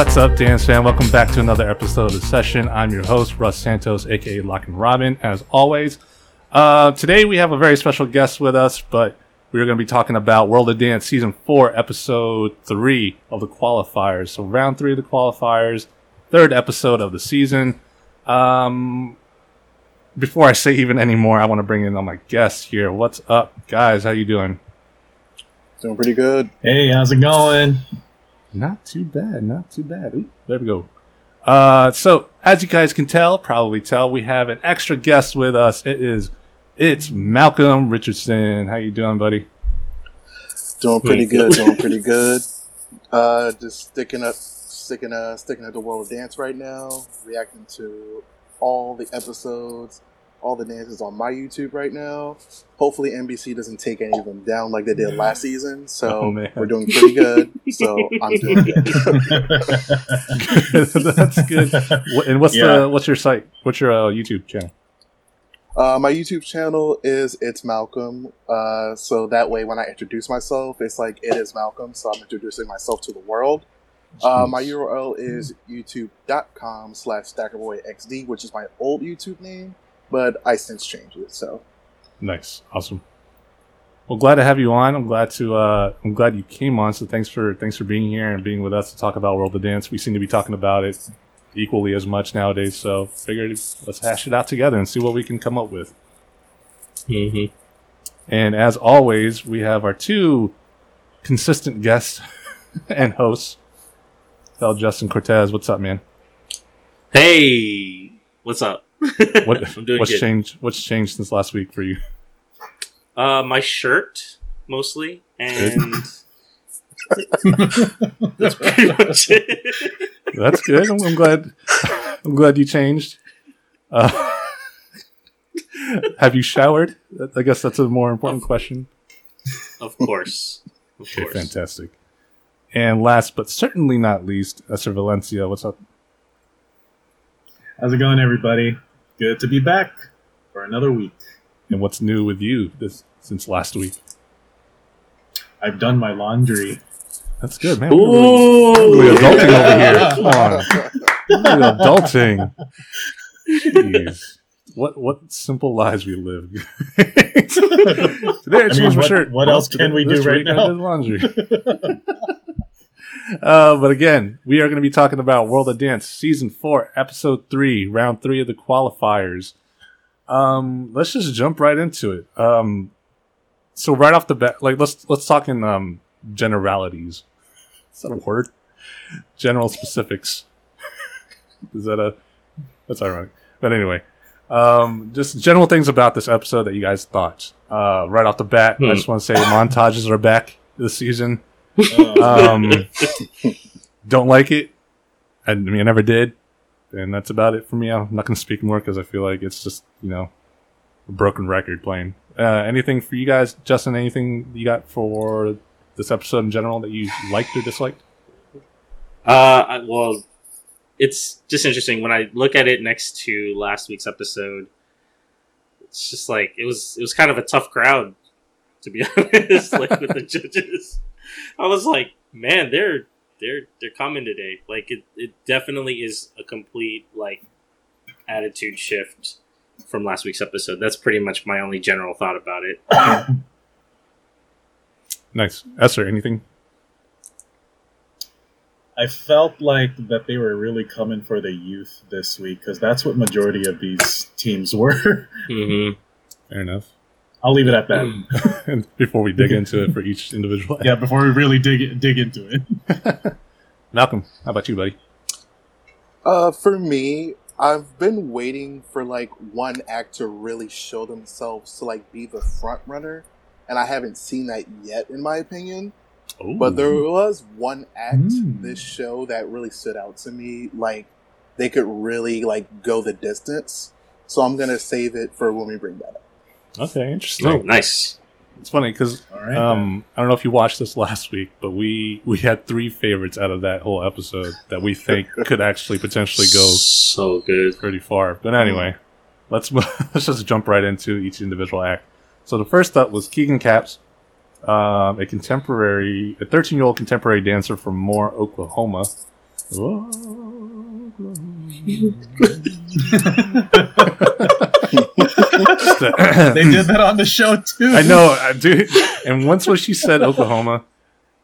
What's up, DanceFam? Welcome back to another episode of the session. I'm your host, Russ Santos, aka Lock and Robin, as always. Uh, today we have a very special guest with us, but we're going to be talking about World of Dance Season 4, Episode 3 of the qualifiers. So, round 3 of the qualifiers, third episode of the season. Um, before I say even any more, I want to bring in all my guests here. What's up, guys? How you doing? Doing pretty good. Hey, how's it going? Not too bad, not too bad. Ooh, there we go. Uh, so as you guys can tell, probably tell, we have an extra guest with us. It is, it's Malcolm Richardson. How you doing, buddy? Doing pretty good. Doing pretty good. Uh, just sticking up, sticking uh, sticking at the world of dance right now. Reacting to all the episodes, all the dances on my YouTube right now. Hopefully, NBC doesn't take any of them down like they did last season. So Oh, we're doing pretty good. So I'm doing good. That's good. And what's Yeah. the what's your site? What's your uh, YouTube channel? Uh, my YouTube channel is It's Malcolm. Uh, so that way, when I introduce myself, it's like it is Malcolm. So I'm introducing myself to the world. Uh, my URL is youtube.com slash stackerboyxd, which is my old YouTube name, but I since changed it. So Nice, awesome. Well, glad to have you on. I'm glad to. Uh, I'm glad you came on. So thanks for thanks for being here and being with us to talk about World of Dance. We seem to be talking about it equally as much nowadays. So figured let's hash it out together and see what we can come up with. mm-hmm. And as always, we have our two consistent guests and hosts. Fel Justin Cortez, what's up, man? Hey, what's up? What, I'm doing what's good. changed? What's changed since last week for you? Uh, my shirt mostly, and that's pretty much it. That's good. I'm, I'm glad. I'm glad you changed. Uh, have you showered? I guess that's a more important question. of course, of Okay, course. fantastic. And last but certainly not least, Eser Valencia. What's up? How's it going, everybody? Good to be back for another week. And what's new with you this since last week? I've done my laundry. That's good, man. We're really- Ooh, We're adulting over here. Come on. We're adulting. Jeez. What what simple lives we live. Today I I changed mean, my what- shirt. what else can we do right week I now? did laundry. uh, but again, we are going to be talking about World of Dance Season 4, Episode 3, Round 3 of the qualifiers. Um, let's just jump right into it. Um, so right off the bat, like let's let's talk in um, generalities. Is that a word? General specifics. Is that a? That's ironic. But anyway, um, just general things about this episode that you guys thought. Uh, right off the bat, I Hmm. just want to say montages are back this season. Um, don't like it. I mean, I never did, and that's about it for me. I'm not going to speak more because I feel like it's just you know a broken record playing. Uh, anything for you guys, Justin? Anything you got for this episode in general that you liked or disliked? Uh, well, it's just interesting when I look at it next to last week's episode. It's just like it was. It was kind of a tough crowd, to be honest. like with the judges, I was like, man, they're they're they're coming today. Like it, it definitely is a complete like attitude shift from last week's episode. That's pretty much my only general thought about it. Nice, Eser. Anything? I felt like that they were really coming for the youth this week because that's what majority of these teams were. Mm-hmm. Fair enough. I'll leave it at that. and before we dig into it for each individual, Yeah, before we really dig dig into it. Malcolm, how about you, buddy? Uh, for me, I've been waiting for like one act to really show themselves to like be the front runner, and I haven't seen that yet, in my opinion. Oh, But there was one act Mm. this show that really stood out to me. Like they could really like go the distance. So I'm gonna save it for when we bring that up. Okay, interesting. Oh, nice. It's funny because All right. um, I don't know if you watched this last week, but we we had three favorites out of that whole episode that we think could actually potentially go so good. pretty far. But anyway, let's let's just jump right into each individual act. So the first up was Keagan Capps, um, a contemporary, a 13 year old contemporary dancer from Moore, Oklahoma. Whoa. they did that on the show too. I know, I do. And once when she said Oklahoma,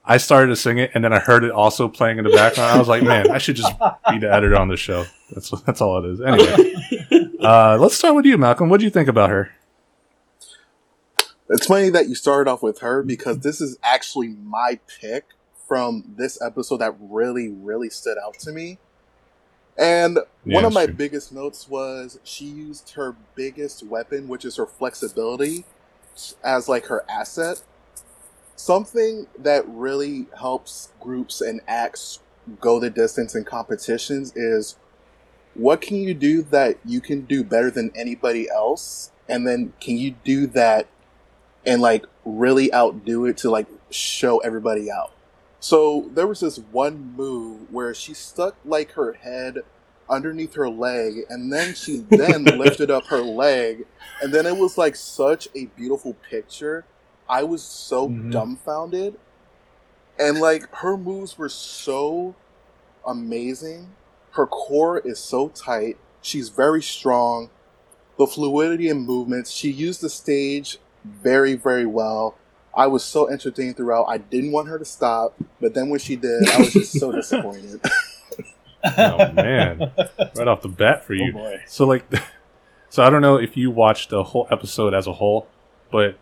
I started to sing it, and then I heard it also playing in the background. I was like, man, I should just be the editor on the show. That's that's all it is. Anyway, uh, let's start with you, Malcolm. What do you think about her? It's funny that you started off with her because this is actually my pick from this episode that really, really stood out to me. And Yeah, one of my true. biggest notes was she used her biggest weapon, which is her flexibility, as like her asset. Something that really helps groups and acts go the distance in competitions is what can you do that you can do better than anybody else? And then can you do that and like really outdo it to like show everybody out? So there was this one move where she stuck like her head underneath her leg and then she then lifted up her leg and then it was like such a beautiful picture. I was so Mhm. dumbfounded. And like her moves were so amazing. Her core is so tight. She's very strong. The fluidity and movements. She used the stage very, very well. I was so entertained throughout. I didn't want her to stop, but then when she did, I was just so disappointed. Oh man, right off the bat for Oh you. boy. So like, so I don't know if you watched the whole episode as a whole, but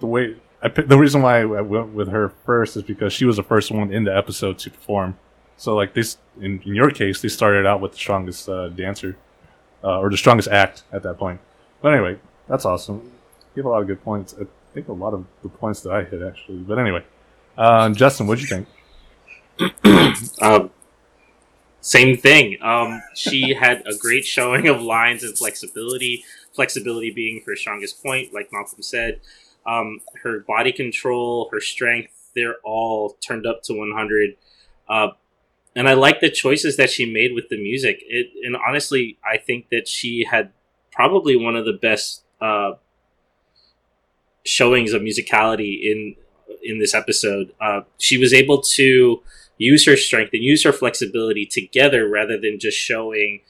the way I picked, the reason why I went with her first is because she was the first one in the episode to perform. So like this, in, in your case, they started out with the strongest uh, dancer, uh, or the strongest act at that point. But anyway, that's awesome. You have a lot of good points. I think a lot of the points that I hit actually. But anyway, uh, Justin, what'd you think? Um, same thing. Um, she had a great showing of lines and flexibility. Flexibility being her strongest point, like Malcolm said. Um, her body control, her strength, they're all turned up to 100. Uh, and I like the choices that she made with the music. It, and honestly, I think that she had probably one of the best uh, showings of musicality in in this episode. Uh, she was able to use her strength and use her flexibility together rather than just showing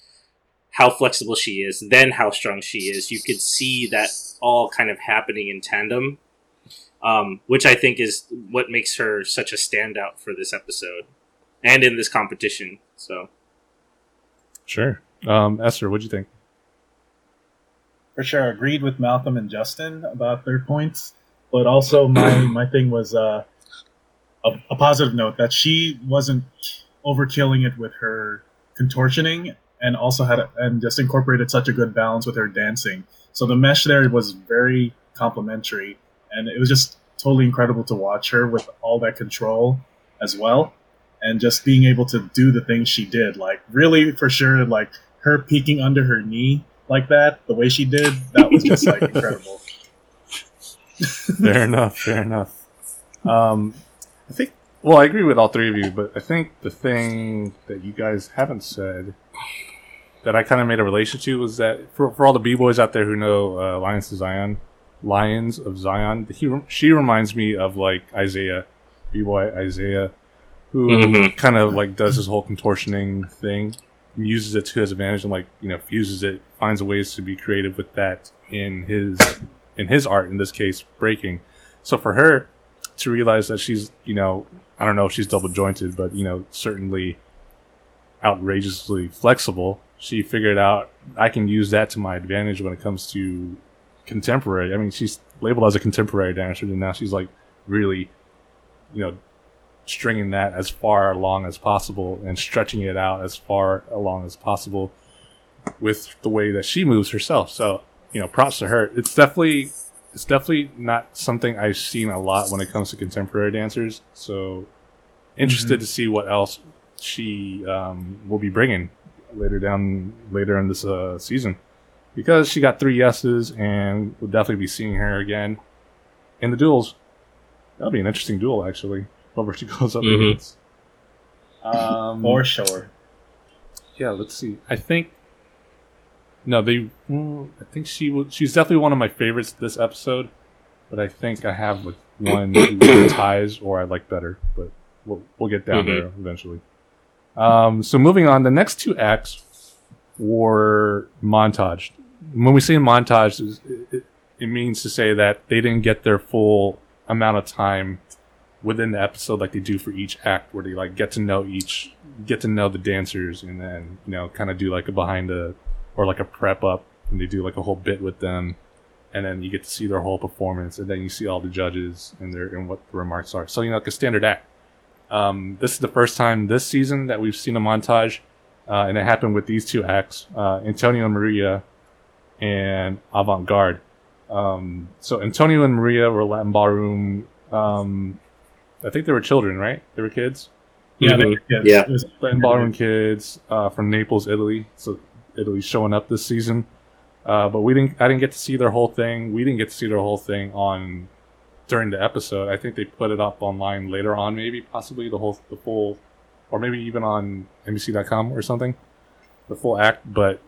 how flexible she is, then how strong she is. You could see that all kind of happening in tandem, um, which I think is what makes her such a standout for this episode and in this competition. So, Sure, um, Eser, what'd you think? For sure agreed with Malcolm and Justin about their points, but also my my thing was uh, a, a positive note that she wasn't overkilling it with her contortioning, and also had a, and just incorporated such a good balance with her dancing. So the mesh there was very complimentary, and it was just totally incredible to watch her with all that control as well, and just being able to do the things she did. Like really, for sure, like her peeking under her knee like that, the way she did, that was just like incredible. fair enough. Fair enough. Um, I think. Well, I agree with all three of you, but I think the thing that you guys haven't said that I kind of made a relation to was that for, for all the b boys out there who know uh, Lions of Zion, Lions of Zion, he she reminds me of like Isaiah, b boy Isaiah, who Mhm. kind of like does his whole contortioning thing, uses it to his advantage, and like you know fuses it, finds ways to be creative with that in his in his art. In this case, breaking. So for her to realize that she's you know I don't know if she's double jointed, but you know certainly outrageously flexible. She figured out I can use that to my advantage when it comes to contemporary. I mean, she's labeled as a contemporary dancer, and now she's like really, you know, stringing that as far along as possible and stretching it out as far along as possible with the way that she moves herself. So, you know, props to her. It's definitely it's definitely not something I've seen a lot when it comes to contemporary dancers. So, interested to see what else she um, will be bringing later down later in this uh, season because she got three yeses and we'll definitely be seeing her again in the duels. That'll be an interesting duel, actually. Whoever she goes up Mhm. against. Um, For sure. yeah, let's see. I think no, they. mm, I think she would. She's definitely one of my favorites this episode, but I think I have like one ties or I like better. But we'll we'll get down Mhm. there eventually. Um, so moving on, the next two acts were montaged. When we say montage, it, it means to say that they didn't get their full amount of time within the episode like they do for each act, where they like get to know each, get to know the dancers, and then you know kind of do like a behind the or like a prep up, and they do like a whole bit with them, and then you get to see their whole performance, and then you see all the judges and their and what the remarks are. So you know, like a standard act. Um, this is the first time this season that we've seen a montage, uh, and it happened with these two acts, uh, Antonio and Maria, and Avant Garde. Um, so Antonio and Maria were Latin ballroom. Um, I think they were children, right? They were kids. Yeah, Mhm. they- yeah, Yeah. it was- Latin kids uh, from Naples, Italy. So Italy's showing up this season. Uh, but we didn't. I didn't get to see their whole thing. We didn't get to see their whole thing on during the episode. I think they put it up online later on, maybe possibly the whole the full, or maybe even on NBC.com or something, the full act. But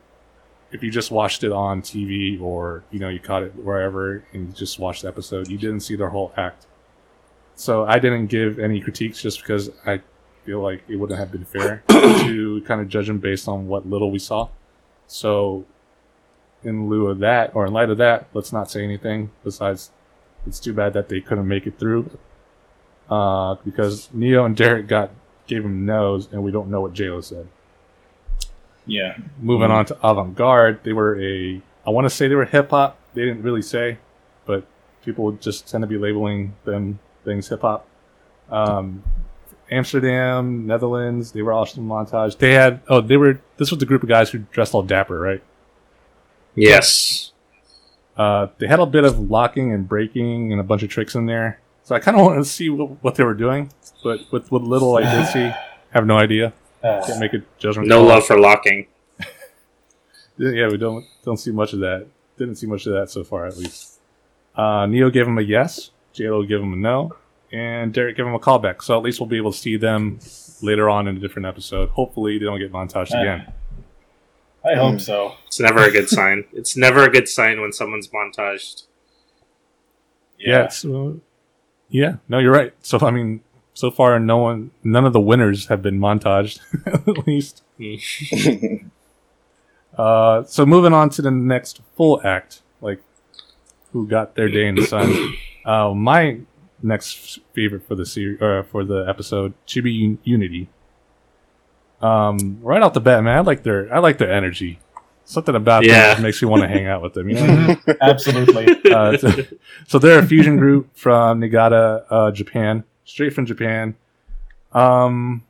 if you just watched it on TV or you know you caught it wherever and you just watched the episode, you didn't see their whole act. So I didn't give any critiques just because I feel like it wouldn't have been fair to kind of judge them based on what little we saw. So, in lieu of that, or in light of that, let's not say anything. Besides, it's too bad that they couldn't make it through. Uh, because Ne-Yo and Derek got gave him no's, and we don't know what JLo said. yeah. Moving on to Avant Garde, they were a. I want to say they were hip hop. They didn't really say, but people just tend to be labeling them things hip hop. Um, Amsterdam, Netherlands, they were also montage. They had oh, they were this was the group of guys who dressed all dapper, right? Yes. Uh, they had a bit of locking and breaking and a bunch of tricks in there. So I kind of wanted to see what, what they were doing, but with what little I did see, have no idea. Uh, Can't make a judgment. No love for locking. Yeah, we don't don't see much of that. Didn't see much of that so far, at least. Uh, Ne-Yo gave him a yes. JLo give him a no, and Derek give him a callback. So at least we'll be able to see them later on in a different episode. Hopefully, they don't get montaged Uh, again. I hope so. It's never a good sign. It's never a good sign when someone's montaged. Yeah. So, yeah. No, you're right. So I mean, so far, no one, none of the winners have been montaged, at least. Uh, so moving on to the next full act, like who got their day in the sun. Uh, my next favorite for the series, uh, for the episode, Chibi Un- Unity. Um, right off the bat, man, I like their, I like their energy. Something about them Yeah. just makes me want to hang out with them. You know what I mean? Mhm, Absolutely. Uh, so, so they're a fusion group from Nagata, uh, Japan, straight from Japan. Um,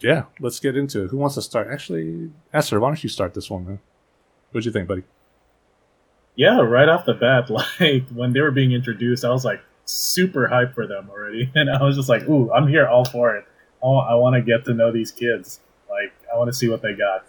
yeah, let's get into it. Who wants to start? Actually, Eser, why don't you start this one, man? What'd you think, buddy? Yeah, right off the bat, like when they were being introduced, I was like super hyped for them already, and I was just like, "Ooh, I'm here all for it. I want, I want to get to know these kids. Like, I want to see what they got."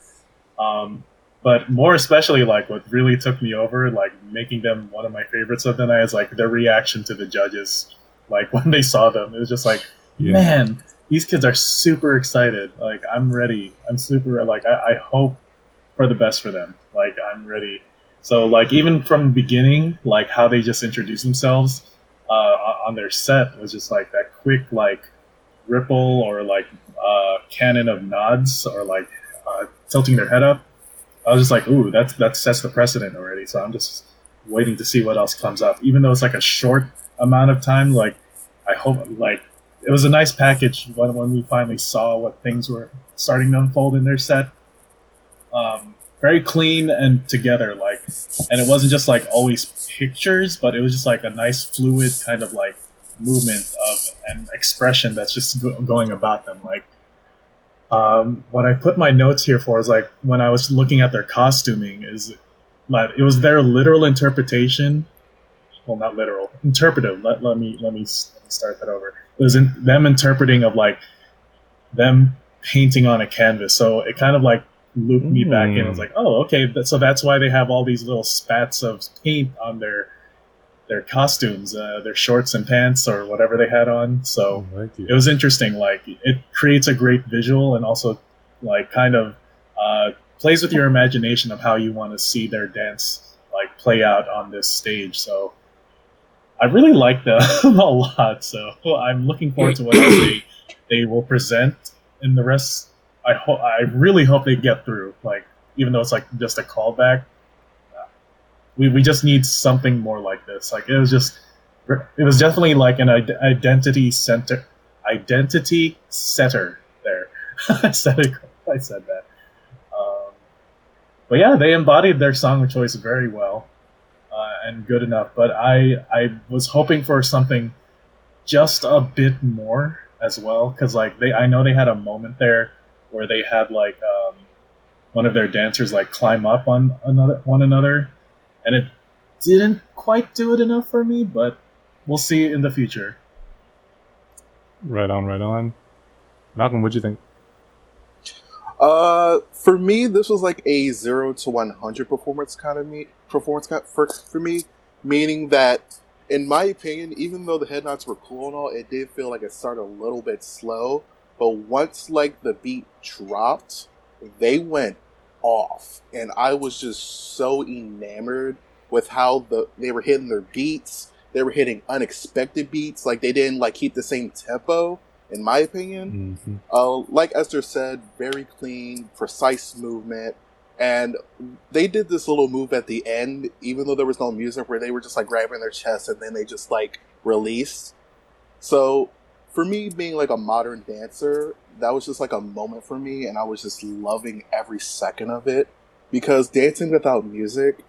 Um, but more especially, like what really took me over, like making them one of my favorites of the night, is like their reaction to the judges. Like when they saw them, it was just like, man, these kids are super excited. Like I'm ready. I'm super like I, I hope for the best for them. Like I'm ready. So like even from the beginning, like how they just introduced themselves uh, on their set was just like that quick like ripple or like uh, cannon of nods or like uh, tilting their head up. I was just like, ooh, that's that sets the precedent already. So I'm just waiting to see what else comes up. Even though it's like a short amount of time, like I hope like it was a nice package when, when we finally saw what things were starting to unfold in their set. Um, very clean and together, like, and it wasn't just like always pictures, but it was just like a nice fluid kind of like movement of an expression that's just go- going about them. Like, um, what I put my notes here for is like when I was looking at their costuming is, like, it was their literal interpretation well, not literal, interpretive. Let, let me let me let me start that over. It was in, them interpreting of like them painting on a canvas. So it kind of like looped me back in. I was like, oh, okay. So that's why they have all these little spats of paint on their their costumes, uh, their shorts and pants, or whatever they had on. So like it was interesting. Like it creates a great visual and also like kind of uh, plays with your imagination of how you want to see their dance like play out on this stage. So I really like them a lot. So I'm looking forward to what they they will present in the rest I hope I really hope they get through. Like even though it's like just a callback, uh, we we just need something more like this. Like it was just it was definitely like an identity center identity setter there. I said it. I said that. Um, but yeah, they embodied their song of choice very well uh, and good enough. But I I was hoping for something just a bit more as well because like they I know they had a moment there where they had like um, one of their dancers like climb up on another one another, and it didn't quite do it enough for me. But we'll see in the future. Right on, right on. Malcolm, what'd you think? Uh, for me, this was like a zero to one hundred performance kind of me performance for for me, meaning that, in my opinion, even though the head nods were cool and all, it did feel like it started a little bit slow. But once like the beat dropped, they went off, and I was just so enamored with how the they were hitting their beats. They were hitting unexpected beats, like they didn't like keep the same tempo. In my opinion, mm-hmm. uh, like Eser said, very clean, precise movement. And they did this little move at the end, even though there was no music, where they were just like grabbing their chest and then they just like released. So for me being like a modern dancer, that was just like a moment for me, and I was just loving every second of it because dancing without music,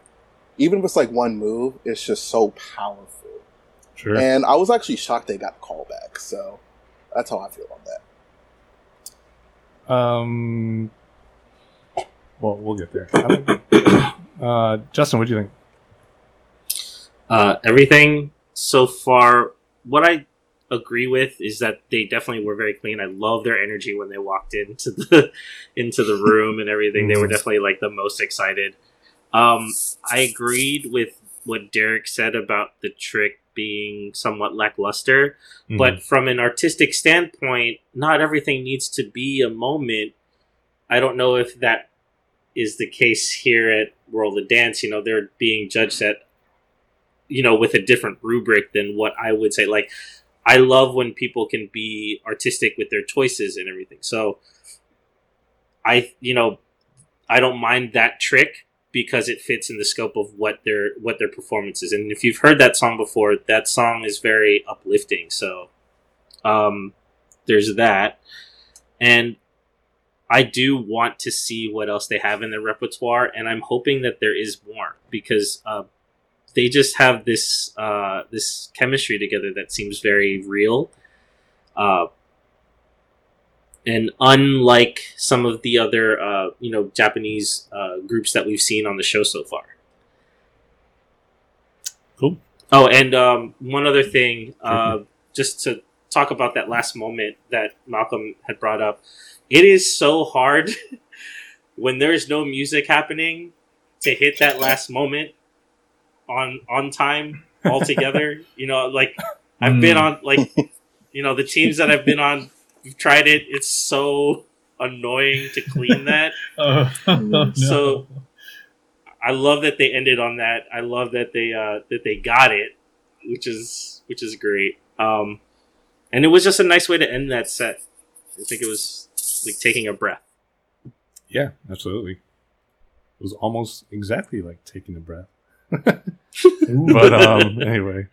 even if it's like one move, it's just so powerful. Sure. And I was actually shocked they got a call back, so that's how I feel on that. Um, well, we'll get there. uh, Justin, what do you think? Uh, everything so far, what I agree with is that they definitely were very clean. I love their energy when they walked into the into the room and everything. They were mm-hmm. definitely like the most excited. Um, I agreed with what Derek said about the trick being somewhat lackluster, mm-hmm. but from an artistic standpoint, not everything needs to be a moment. I don't know if that is the case here at World of Dance. You know, they're being judged at you know with a different rubric than what I would say. Like I love when people can be artistic with their choices and everything. So I, you know, I don't mind that trick because it fits in the scope of what their what their performance is. And if you've heard that song before, that song is very uplifting. So um, there's that, and I do want to see what else they have in their repertoire, and I'm hoping that there is more because uh, they just have this uh, this chemistry together that seems very real. Uh, and unlike some of the other uh, you know Japanese uh, groups that we've seen on the show so far. Cool. Oh, and um, one other thing, uh, just to talk about that last moment that Malcolm had brought up. It is so hard when there's no music happening to hit that last moment on on time altogether. you know, like I've mm. been on like you know the teams that I've been on. We've tried it. It's so annoying to clean that. oh, no. So I love that they ended on that. I love that they uh, that they got it, which is which is great. Um, and it was just a nice way to end that set. I think it was like taking a breath. Yeah, absolutely. It was almost exactly like taking a breath. but um, anyway.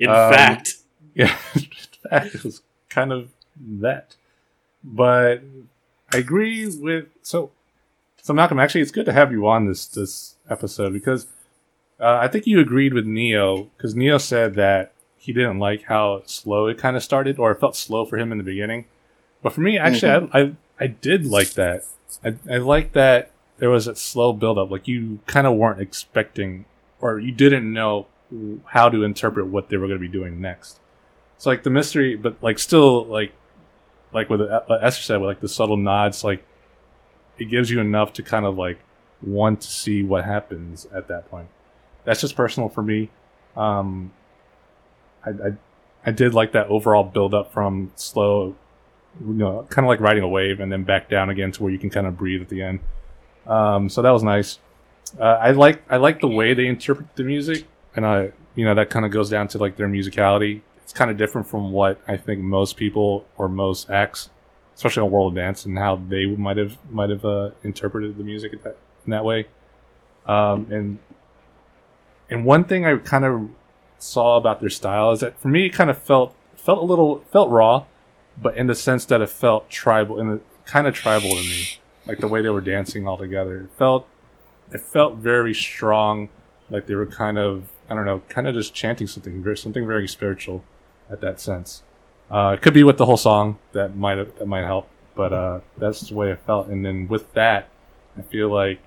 In um, fact. Yeah, in fact, it was kind of that. But I agree with so so Malcolm. Actually, it's good to have you on this this episode because uh, I think you agreed with Ne-Yo because Ne-Yo said that he didn't like how slow it kind of started or it felt slow for him in the beginning. But for me, actually, mm-hmm. I, I I did like that. I I like that there was a slow build up. Like you kind of weren't expecting, or you didn't know how to interpret what they were going to be doing next. It's like the mystery, but like still like like with uh, Eser said, with like the subtle nods, like it gives you enough to kind of like want to see what happens at that point. That's just personal for me. Um, I, I, I did like that overall build up from slow, you know, kind of like riding a wave and then back down again to where you can kind of breathe at the end. Um, so that was nice. Uh, I like I like the way they interpret the music, and I you know that kind of goes down to like their musicality. It's kind of different from what I think most people or most acts especially on World of Dance and how they might have might have uh, interpreted the music in that, in that way. Um, and and one thing I kind of saw about their style is that for me it kind of felt felt a little felt raw, but in the sense that it felt tribal and kind of tribal to me, like the way they were dancing all together. It felt it felt very strong, like they were kind of I don't know, kind of just chanting something very something very spiritual, at that sense. Uh, it could be with the whole song that might that might help, but uh, that's the way it felt. And then with that, I feel like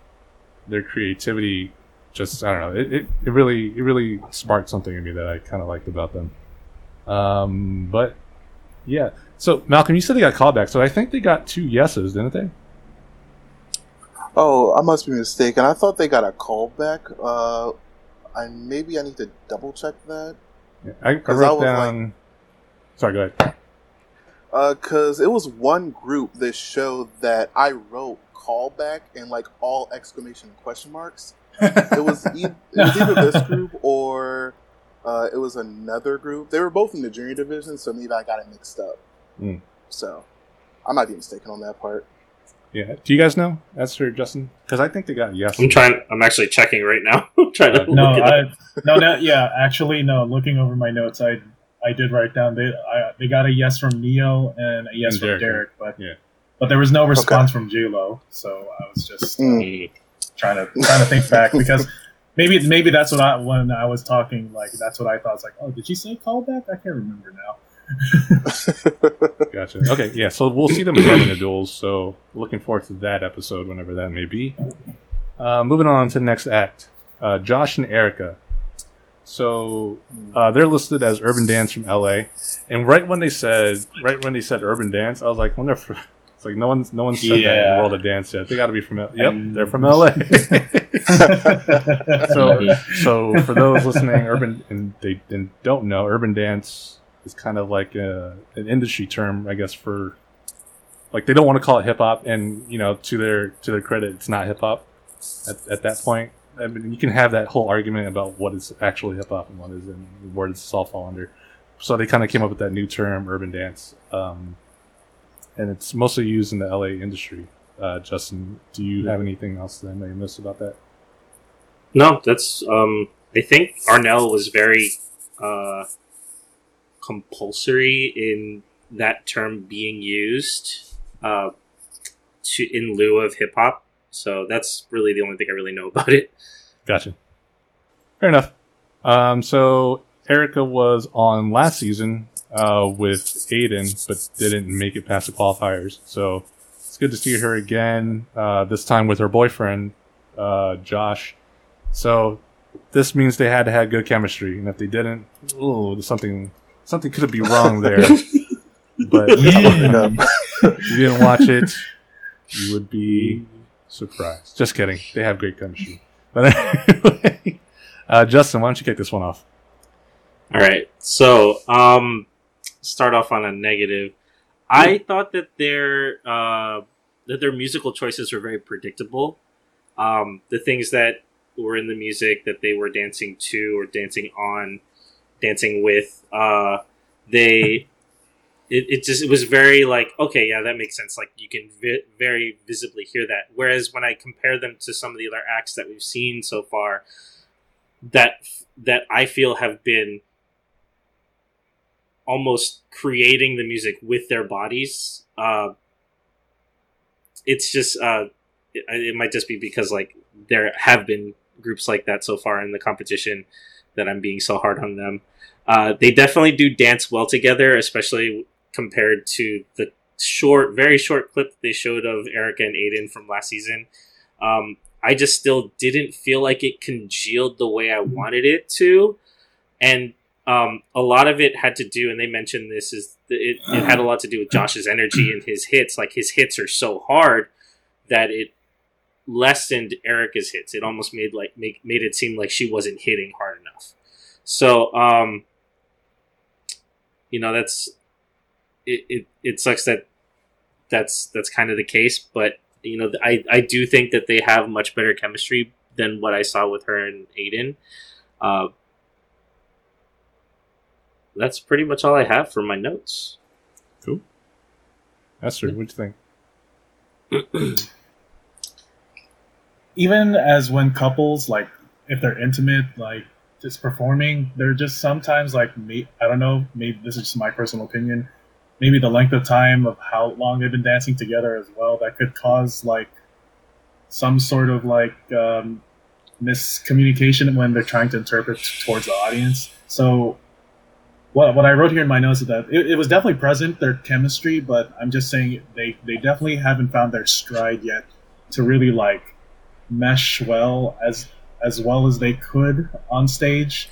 their creativity just I don't know it, it, it really it really sparked something in me that I kind of liked about them. Um, but yeah, so Malcolm, you said they got callback, so I think they got two yeses, didn't they? Oh, I must be mistaken. I thought they got a callback. Uh, I maybe I need to double check that. Yeah, I, I I wrote was down. Sorry, go ahead. Because Uh, it was one group that showed that I wrote callback and like all exclamation question marks. It was, e- it was either this group or uh, it was another group. They were both in the junior division, so maybe I got it mixed up. Mm. So I might be mistaken on that part. Yeah, do you guys know? That's for Justin, because I think they got yes. I'm trying. I'm actually checking right now. trying to no, look it. I, no, no, yeah, actually, no. Looking over my notes, I I did write down they I, they got a yes from Ne-Yo and a yes And from Derek, Derek, but yeah. but there was no response from J Lo, so I was just uh, Mm. Mm. trying to trying to think back because maybe maybe that's what I when I was talking like that's what I thought. It's like, oh, did she say callback? I can't remember now. Gotcha. Okay, yeah. So we'll see them again in the duels. So looking forward to that episode, whenever that may be. Uh, moving on to the next act, uh, Josh and Erica. So uh, they're listed as Urban Dance from LA, and right when they said, right when they said Urban Dance, I was like, wonder if it's like no one's no one said that in the world of dance yet. They got to be from L- yep, they're from LA. so so for those listening, urban and they and don't know, urban dance is kind of like a, an industry term, I guess, for like they don't want to call it hip hop, and you know, to their to their credit, it's not hip hop at, at that point. I mean, you can have that whole argument about what is actually hip hop and what is and where does this all fall under. So they kind of came up with that new term, urban dance, um, and it's mostly used in the LA industry. Uh, Justin, do you have anything else that I may missed about that? No, that's. Um, I think Arnell was very uh, compulsory in that term being used uh, to in lieu of hip hop. So that's really the only thing I really know about it. Gotcha. Fair enough. Um, so Erica was on last season uh, with Aiden, but didn't make it past the qualifiers. So it's good to see her again. Uh, this time with her boyfriend, uh, Josh. So this means they had to have good chemistry, and if they didn't, oh, something something could be wrong there. but Yeah. if you didn't watch it, you would be surprised. Just kidding. They have great chemistry. But anyway, uh, Justin, why don't you kick this one off? All right. So, um, start off on a negative. I thought that their uh, that their musical choices were very predictable. Um, the things that were in the music that they were dancing to or dancing on, dancing with, uh, they it, it just it was very like okay yeah that makes sense. Like you can vi- very visibly hear that. Whereas when i compare them to some of the other acts that we've seen so far that that i feel have been almost creating the music with their bodies uh it's just uh it, it might just be because like there have been groups like that so far in the competition that i'm being so hard on them uh, they definitely do dance well together, especially compared to the short, very short clip they showed of Erica and Aiden from last season. Um, I just still didn't feel like it congealed the way I wanted it to, and um, a lot of it had to do, and they mentioned this is it, it had a lot to do with Josh's energy and his hits. Like his hits are so hard that it lessened Erica's hits. It almost made like make made it seem like she wasn't hitting hard enough. So, um, you know, that's it, it. It sucks that that's that's kind of the case, but you know, I I do think that they have much better chemistry than what I saw with her and Aiden. Uh, that's pretty much all I have for my notes. Cool Eser, what do you think? even as when couples like if they're intimate like just performing they're just sometimes like me i don't know maybe this is just my personal opinion maybe the length of time of how long they've been dancing together as well that could cause like some sort of like um, miscommunication when they're trying to interpret towards the audience. So what, what i wrote here in my notes is that it, it was definitely present their chemistry but i'm just saying they, they definitely haven't found their stride yet to really like mesh well as as well as they could on stage.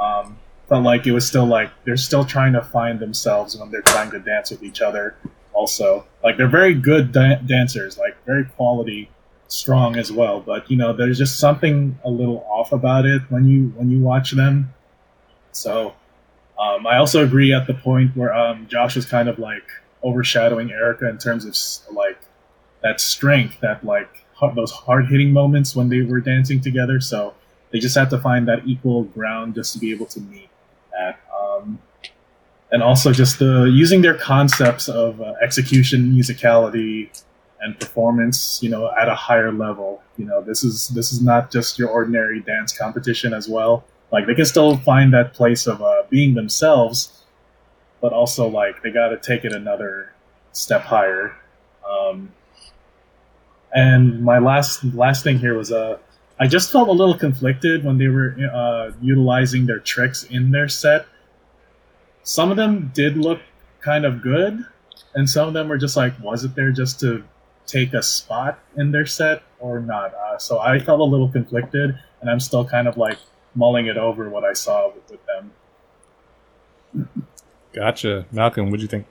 Um, felt like it was still like they're still trying to find themselves when they're trying to dance with each other. Also, like they're very good da- dancers, like very quality, strong as well. But you know, there's just something a little off about it when you when you watch them. So, um, I also agree at the point where um, Josh is kind of like overshadowing Erica in terms of like that strength, that like those hard hitting moments when they were dancing together. So they just had to find that equal ground just to be able to meet that. Um, and also just the using their concepts of uh, execution, musicality, and performance, you know, at a higher level. You know, this is this is not just your ordinary dance competition as well. Like they can still find that place of uh, being themselves, but also like they got to take it another step higher. Um, and my last last thing here was uh, I just felt a little conflicted when they were uh, utilizing their tricks in their set. Some of them did look kind of good, and some of them were just like, was it there just to take a spot in their set or not? Uh, so I felt a little conflicted, and I'm still kind of like mulling it over what I saw with, with them. Gotcha, Malcolm. What do you think?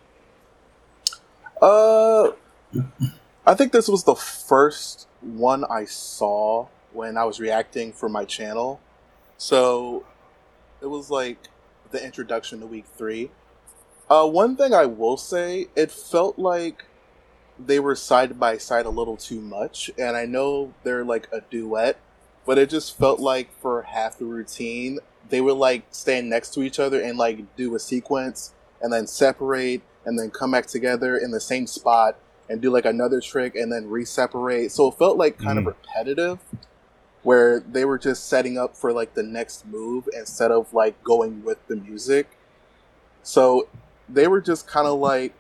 Uh, I think this was the first one I saw when I was reacting for my channel. So it was like the introduction to week three. Uh, one thing I will say, it felt like they were side by side a little too much. And I know they're like a duet, but it just felt like for half the routine, they would like stand next to each other and like do a sequence and then separate and then come back together in the same spot and do like another trick and then re-separate. So it felt like kind mm. of repetitive where they were just setting up for like the next move instead of like going with the music. So they were just kind of like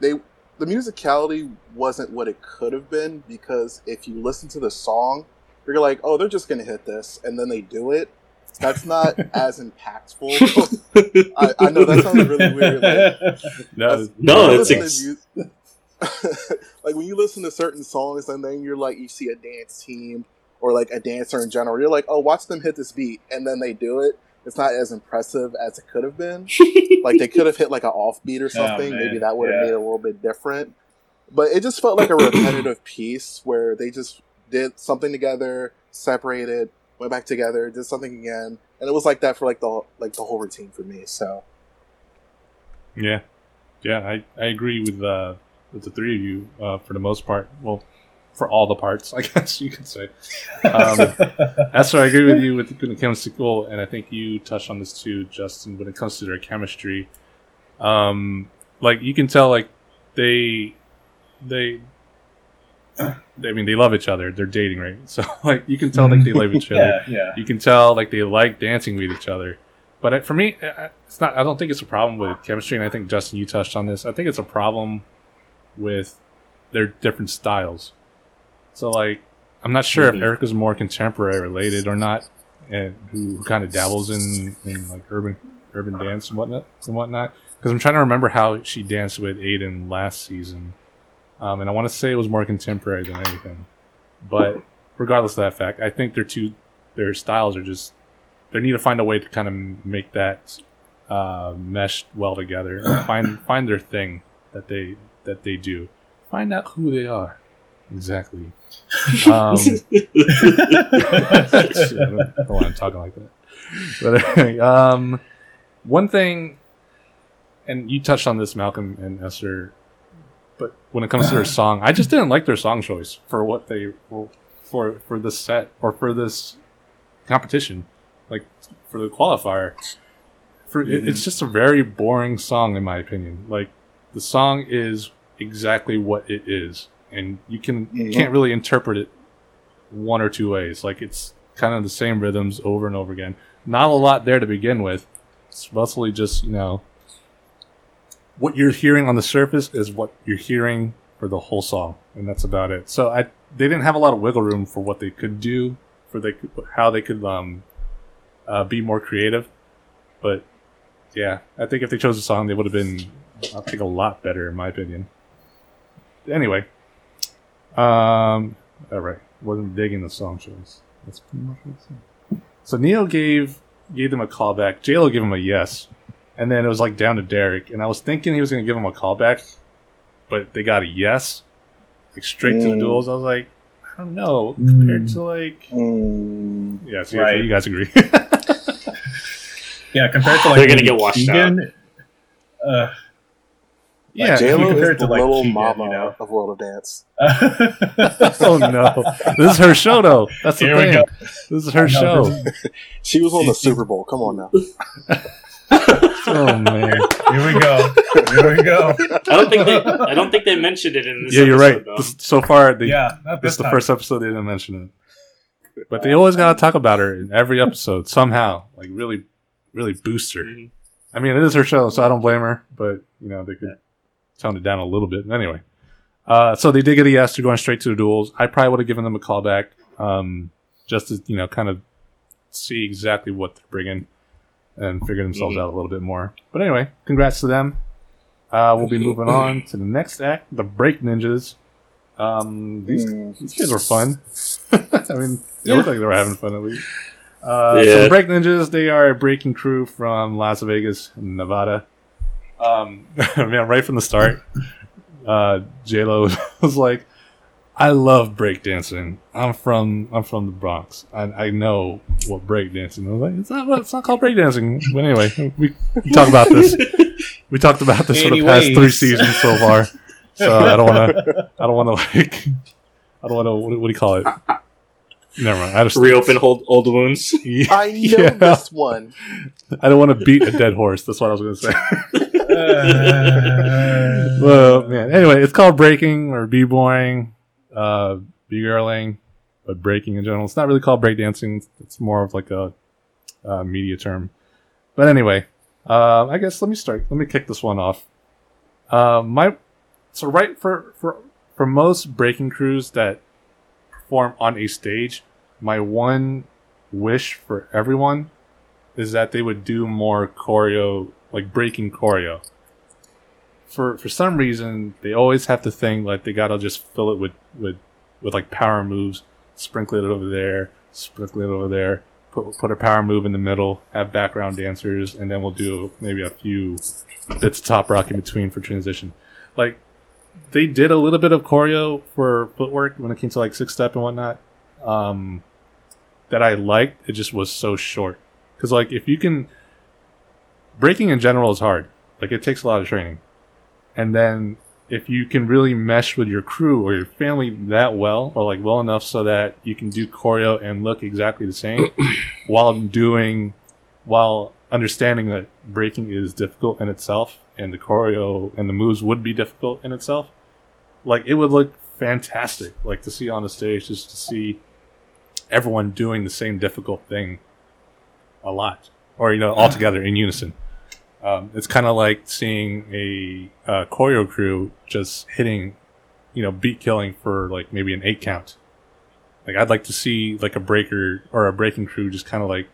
they the musicality wasn't what it could have been because if you listen to the song, you're like, "Oh, they're just going to hit this." And then they do it. That's not as impactful. I, I, know that sounds really weird. Like, no, no, it's ex- like when you listen to certain songs and then you're like you see a dance team or like a dancer in general, you're like, oh, watch them hit this beat, and then they do it. It's not as impressive as it could have been. like they could have hit like an offbeat or oh, something. Oh, Maybe that would have yeah. made it a little bit different. But it just felt like a repetitive piece where they just did something together, separated, went back together, did something again, and it was like that for like the like the whole routine for me. So yeah, yeah, I I agree with uh, with the three of you uh, for the most part. Well, for all the parts, I guess you could say. Um, Eser, I agree with you with when it comes to goal, and I think you touched on this too, Justin. When it comes to their chemistry, um, like you can tell, like they they. I mean, they love each other. They're dating, right? So, like, you can tell, like, they love each other. yeah, yeah. You can tell, like, they like dancing with each other. But for me, it's not. I don't think it's a problem with chemistry, and I think Justin, you touched on this. I think it's a problem with their different styles. So like, I'm not sure mm-hmm. if Erica's more contemporary related or not, and who, who kind of dabbles in, in like urban urban dance and whatnot and whatnot. Because I'm trying to remember how she danced with Aiden last season, um, and I want to say it was more contemporary than anything. But regardless of that fact, I think their two their styles are just they need to find a way to kind of make that uh, mesh well together, find find their thing that they that they do. Find out who they are. Exactly. Um, I don't want to talk like that. But anyway, um, one thing, and you touched on this, Malcolm and Eser, but when it comes to their song, I just didn't like their song choice for what they for for this set or for this competition, like for the qualifier. For mm-hmm. it, it's just a very boring song in my opinion. Like the song is exactly what it is, and you can you Mhm. can't really interpret it one or two ways. Like it's kind of the same rhythms over and over again. Not a lot there to begin with. It's mostly just you know what you're hearing on the surface is what you're hearing for the whole song, and that's about it. So I they didn't have a lot of wiggle room for what they could do, for they how they could um uh, be more creative. But yeah, I think if they chose a song, they would have been I think a lot better in my opinion. Anyway, um, all right, wasn't digging the song choice. That's pretty much what it said. So Neil gave gave them a call back. JLo gave him a yes, and then it was like down to Derek. And I was thinking he was going to give him a callback, but they got a yes, like straight to the Mm. duels. I was like, I don't know, compared Mm. to like, Mm, yeah, so Right. you guys agree. Yeah, compared to like They're gonna get washed Keagan, Uh, yeah. J- J-Lo compared is to, the like, little Keagan, mama you know? of World of Dance. oh no, this is her show though. That's the Here we thing. go. This is her know, show. this She was on the Super Bowl. Come on now. Oh man. Here we go. Here we go. I don't think they. I don't think they mentioned it in this. Yeah, you're right. episode, though. This- so far, they, Yeah, not this this is the first episode they didn't mention it. But they always gotta talk about her in every episode somehow. Like really, really boost her. Mhm. I mean, it is her show, so I don't blame her. But you know, they could tone it down a little bit. Anyway, uh, so they did get a yes. They're going straight to the duels. I probably would have given them a callback um, just to you know, kind of see exactly what they're bringing and figure themselves Mhm. out a little bit more. But anyway, congrats to them. Uh, we'll be moving on to the next act, the Break Ninjaz. Um, these Mm. these kids were fun. I mean, they looked like they were having fun at least. Uh, Yeah. So Break Ninjaz, they are a breaking crew from Las Vegas, Nevada. Um, man, right from the start, uh, J Lo was like, "I love breakdancing. I'm from I'm from the Bronx. I, I know what breakdancing." I was like, "It's not it's not called breakdancing." But anyway, we, we talk about this. We talked about this for the past three seasons so far. So I don't want to. I don't want to like. I don't want to. What, what do you call it? Never mind. I just Reopen old old wounds. Yeah, I know yeah. this one. I don't want to beat a dead horse. That's what I was going to say. Uh, well, man. Anyway, it's called breaking or b-boying, uh, b-girling, but breaking in general. It's not really called breakdancing. It's more of like a, uh media term. But anyway, uh, I guess let me start. Let me kick this one off. Uh, my so right for for for most breaking crews that perform on a stage, my one wish for everyone is that they would do more choreo, like breaking choreo. For for some reason, they always have to think like they gotta just fill it with with with like power moves, sprinkle it over there, sprinkle it over there, put put a power move in the middle, have background dancers, and then we'll do maybe a few bits of top rock in between for transition. Like they did a little bit of choreo for footwork when it came to like six step and whatnot. Um, that I liked. It just was so short. Because like if you can, breaking in general is hard. Like it takes a lot of training, and then if you can really mesh with your crew or your family that well, or like well enough so that you can do choreo and look exactly the same, while doing, while understanding that breaking is difficult in itself, and the choreo and the moves would be difficult in itself, like it would look fantastic. Like to see on the stage, just to see everyone doing the same difficult thing a lot, or you know, all together in unison. Um, it's kind of like seeing a uh, choreo crew just hitting, you know, beat killing for like maybe an eight count. Like I'd like to see like a breaker or a breaking crew just kind of like,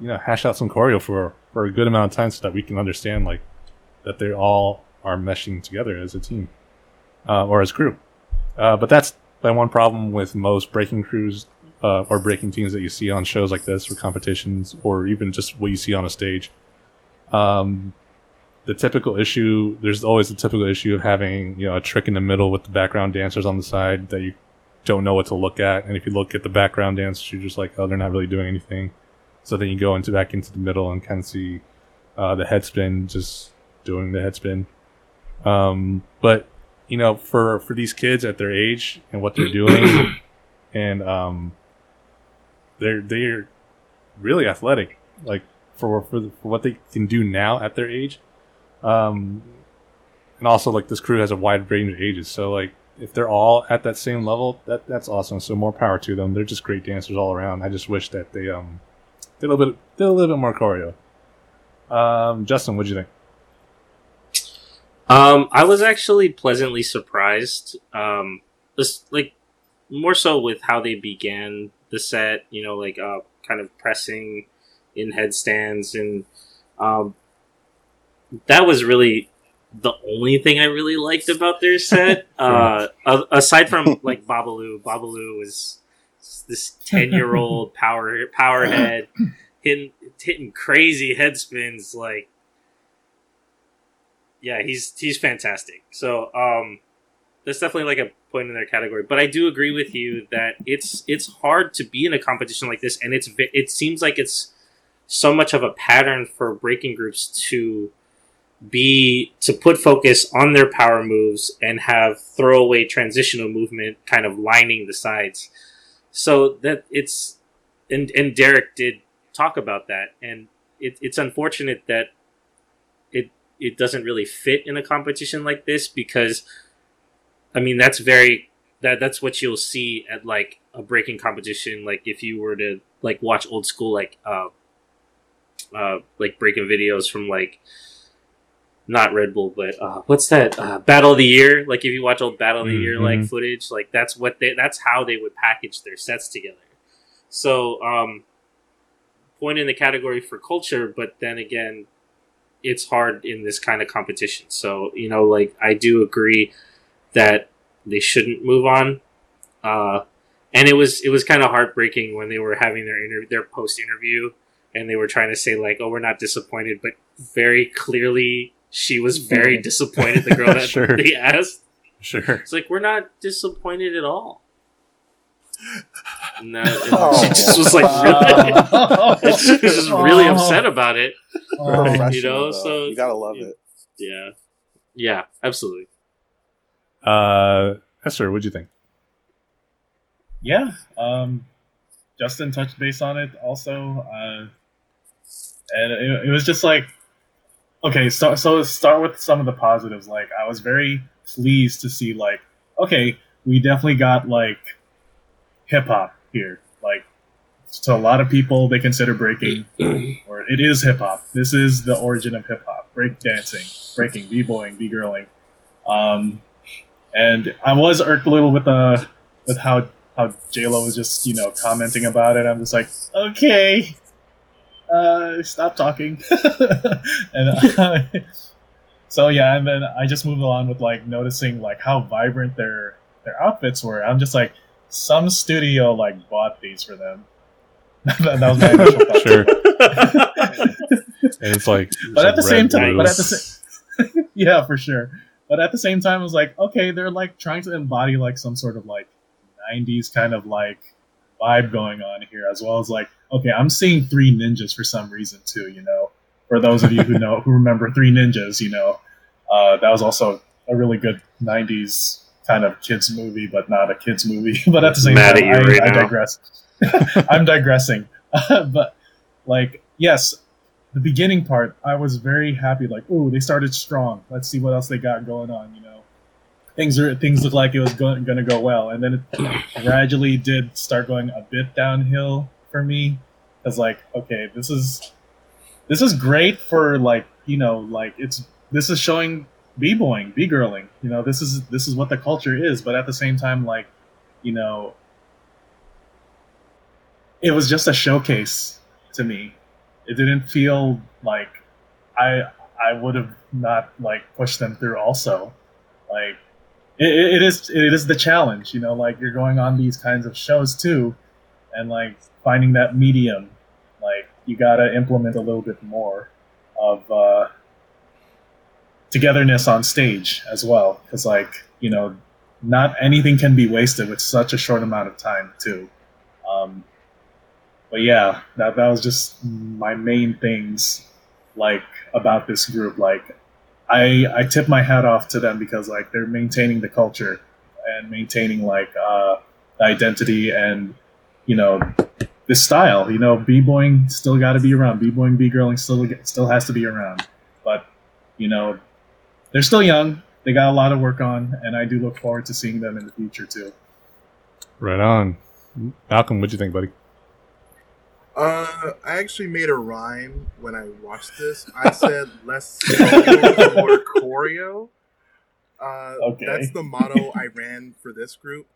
you know, hash out some choreo for for a good amount of time so that we can understand like that they all are meshing together as a team uh, or as crew. Uh, but that's my one problem with most breaking crews uh, or breaking teams that you see on shows like this or competitions or even just what you see on a stage. Um, the typical issue, there's always the typical issue of having you know a trick in the middle with the background dancers on the side that you don't know what to look at, and if you look at the background dancers, you're just like, oh, they're not really doing anything. So then you go into back into the middle and kind of see uh, the head spin, just doing the head spin. Um, but you know, for for these kids at their age and what they're doing, and um, they're they're really athletic, like for for, for what they can do now at their age. Um, and also like this crew has a wide range of ages. So like if they're all at that same level, that that's awesome. So more power to them. They're just great dancers all around. I just wish that they um did a little bit did a little bit more choreo. Um, Justin, what'd you think? Um, I was actually pleasantly surprised. Um, this like more so with how they began the set. You know, like uh, kind of pressing in headstands, and um, that was really the only thing I really liked about their set. uh, aside from like Babalu, Babalu was this ten year old power powerhead hitting hitting crazy head spins like yeah, he's he's fantastic. So um, that's definitely like a point in their category. But I do agree with you that it's it's hard to be in a competition like this, and it's it seems like it's so much of a pattern for breaking groups to be to put focus on their power moves and have throwaway transitional movement kind of lining the sides. So that it's and and Derek did talk about that, and it, it's unfortunate that it doesn't really fit in a competition like this because I mean that's very that that's what you'll see at like a breaking competition like if you were to like watch old school like uh uh like breaking videos from like not Red Bull, but uh, what's that? Uh, Battle of the Year. Like if you watch old Battle of the mm-hmm. Year like footage, like that's what they that's how they would package their sets together. So um, point in the category for culture, but then again, it's hard in this kind of competition. So you know, like I do agree that they shouldn't move on. Uh, and it was it was kind of heartbreaking when they were having their inter- their post interview and they were trying to say like, "Oh, we're not disappointed," but very clearly she was very disappointed. The girl that sure. they asked, sure, it's like we're not disappointed at all. No, oh. she just was like really, she was just really upset about it. Oh, you know, so you gotta love it. Yeah, yeah, absolutely. Uh, Eser, what'd you think? Yeah, um, Justin touched base on it also, uh, and it, it was just like, okay, so so start with some of the positives. Like, I was very pleased to see like, okay, we definitely got like hip hop here. Like to a lot of people, they consider breaking, or it is hip hop. This is the origin of hip hop: break dancing, breaking, b boying, b girling. Um, and I was irked a little with uh, with how how J Lo was just you know commenting about it. I'm just like, okay, uh, stop talking. and uh, so yeah, and then I just moved on with like noticing like how vibrant their their outfits were. I'm just like, some studio like bought these for them. that, was my initial thought. Sure. and it's like, it's but at the same time, but at the same, yeah, for sure. But at the same time, it was like, okay, they're like trying to embody like some sort of like '90s kind of like vibe going on here, as well as like, okay, I'm seeing Three Ninjas for some reason too. You know, for those of you who know who remember Three Ninjas, you know, uh, that was also a really good '90s kind of kids movie, but not a kids movie. but at the same Mad time, I, right I digress. I'm digressing. but like, yes, the beginning part, I was very happy. Like, oh, they started strong. Let's see what else they got going on. You know, things are things look like it was going to go well, and then it gradually did start going a bit downhill for me. Cause like, okay, this is this is great for like you know like it's this is showing b-boying, b-girling. You know, this is this is what the culture is, but at the same time like, you know, it was just a showcase to me. It didn't feel like I I would have not like pushed them through also. Like it, it is it is the challenge, you know, like you're going on these kinds of shows too and like finding that medium like you got to implement a little bit more of uh togetherness on stage as well. Because like you know not anything can be wasted with such a short amount of time too. Um, but yeah that, that was just my main things like about this group. Like i i tip my hat off to them because like they're maintaining the culture and maintaining like uh identity and you know this style you know b-boying still got to be around. B-boying b-girling still still has to be around. But you know they're still young. they got a lot of work on, and I do look forward to seeing them in the future too. Right on. Malcolm, what'd you think, buddy? Uh, I actually made a rhyme when I watched this. I said less solo, more choreo. Uh, Okay. That's the motto I ran for this group.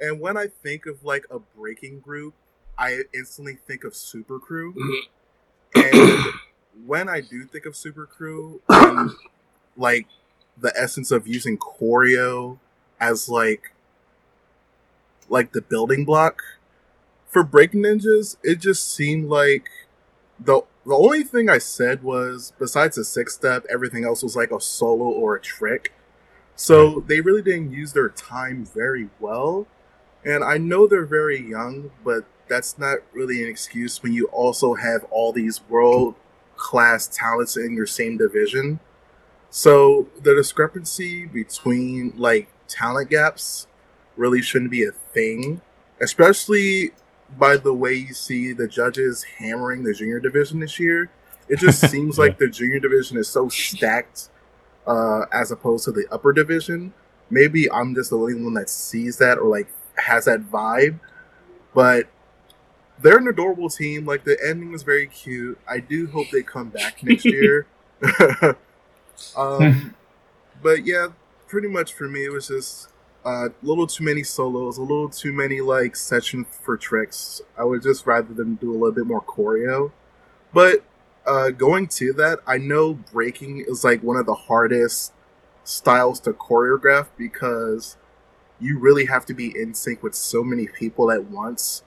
And when I think of like a breaking group, I instantly think of Super Crew. and when I do think of Super Crew, and like the essence of using choreo as like like the building block for breaking ninjas, it just seemed like the the only thing I said was besides the six step, everything else was like a solo or a trick. So they really didn't use their time very well. And I know they're very young, but that's not really an excuse when you also have all these world class talents in your same division. So the discrepancy between like talent gaps really shouldn't be a thing, especially by the way you see the judges hammering the junior division this year. It just seems like the junior division is so stacked uh, as opposed to the upper division. Maybe I'm just the only one that sees that or like has that vibe, but they're an adorable team. Like the ending was very cute. I do hope they come back next year. um, but yeah, pretty much for me, it was just uh, a little too many solos, a little too many like session for tricks. I would just rather them do a little bit more choreo. But uh, going to that, I know breaking is like one of the hardest styles to choreograph because you really have to be in sync with so many people at once.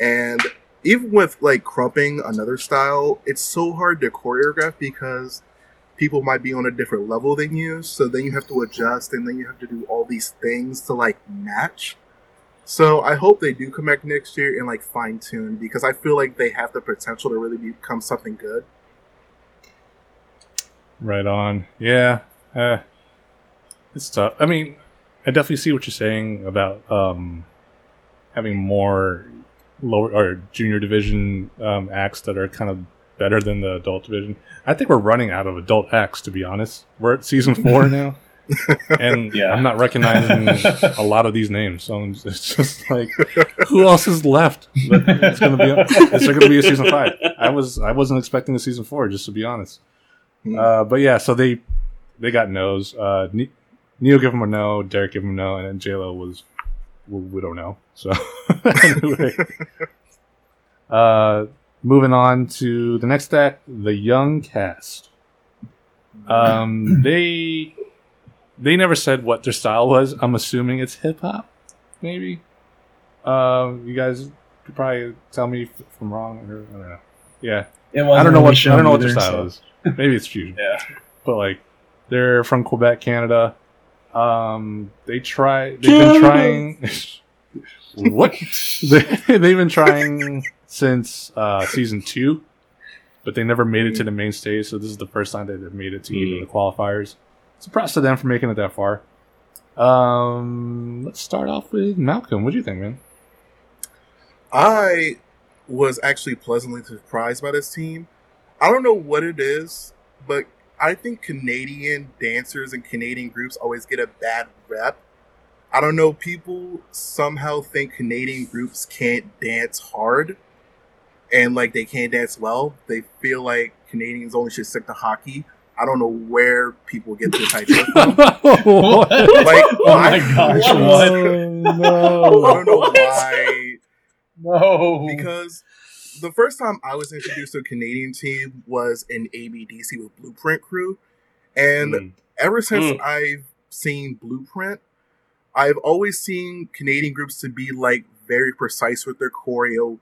And even with like crumping another style, it's so hard to choreograph because people might be on a different level than you. So then you have to adjust and then you have to do all these things to like match. So I hope they do come back next year and like fine tune because I feel like they have the potential to really become something good. Right on. Yeah. Uh, it's tough. I mean, I definitely see what you're saying about um, having more lower or junior division um, acts that are kind of better than the adult division. I think we're running out of adult acts, to be honest. We're at season four now. and Yeah. I'm not recognizing a lot of these names, so it's it's just like, who else is left? But It's gonna be. Is there gonna be a season five? I was. I wasn't expecting a season four, just to be honest. Hmm. Uh, but yeah, so they they got no's. Uh, Ne- Neil gave him a no, Derek gave him a no, and then J Lo was well, we don't know. So anyway, uh, moving on to the next act, the Young Cast. Um, they they never said what their style was. I'm assuming it's hip hop, maybe. Uh, you guys could probably tell me if I'm wrong or I don't know. Yeah, I don't know what I don't know what their style so- is. Maybe it's fusion, Yeah. but like they're from Quebec, Canada. Um, they try. They've been trying. what? they, they've been trying since uh, season two, but they never made it to the main stage. So this is the first time they've made it to even the qualifiers. So props to them for making it that far. Um, let's start off with Malcolm. What do you think, man? I was actually pleasantly surprised by this team. I don't know what it is, but I think Canadian dancers and Canadian groups always get a bad rep. I don't know, people somehow think Canadian groups can't dance hard and like they can't dance well. They feel like Canadians only should stick to hockey. I don't know where people get this idea from. Like, oh my gosh! what? What? no. I don't know why No. because the first time I was introduced to a Canadian team was in ABDC with Blueprint Crew, and Mm. ever since Mm. I've seen Blueprint, I've always seen Canadian groups to be like very precise with their choreo,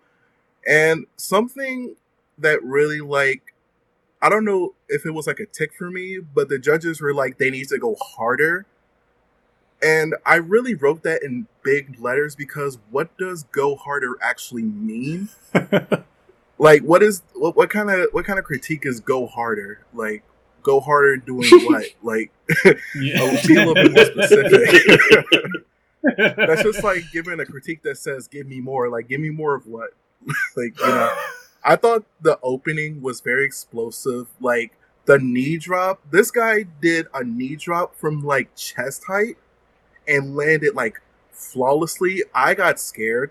and something that really like I don't know if it was like a tick for me, but the judges were like they need to go harder. And I really wrote that in big letters because what does go harder actually mean? like what is what, what kind of what kind of critique is go harder? Like go harder doing what? like Yeah. be a little bit more specific. That's just like giving a critique that says give me more. Like give me more of what? like, you know. I thought the opening was very explosive. Like the knee drop. This guy did a knee drop from like chest height and landed like flawlessly. I got scared.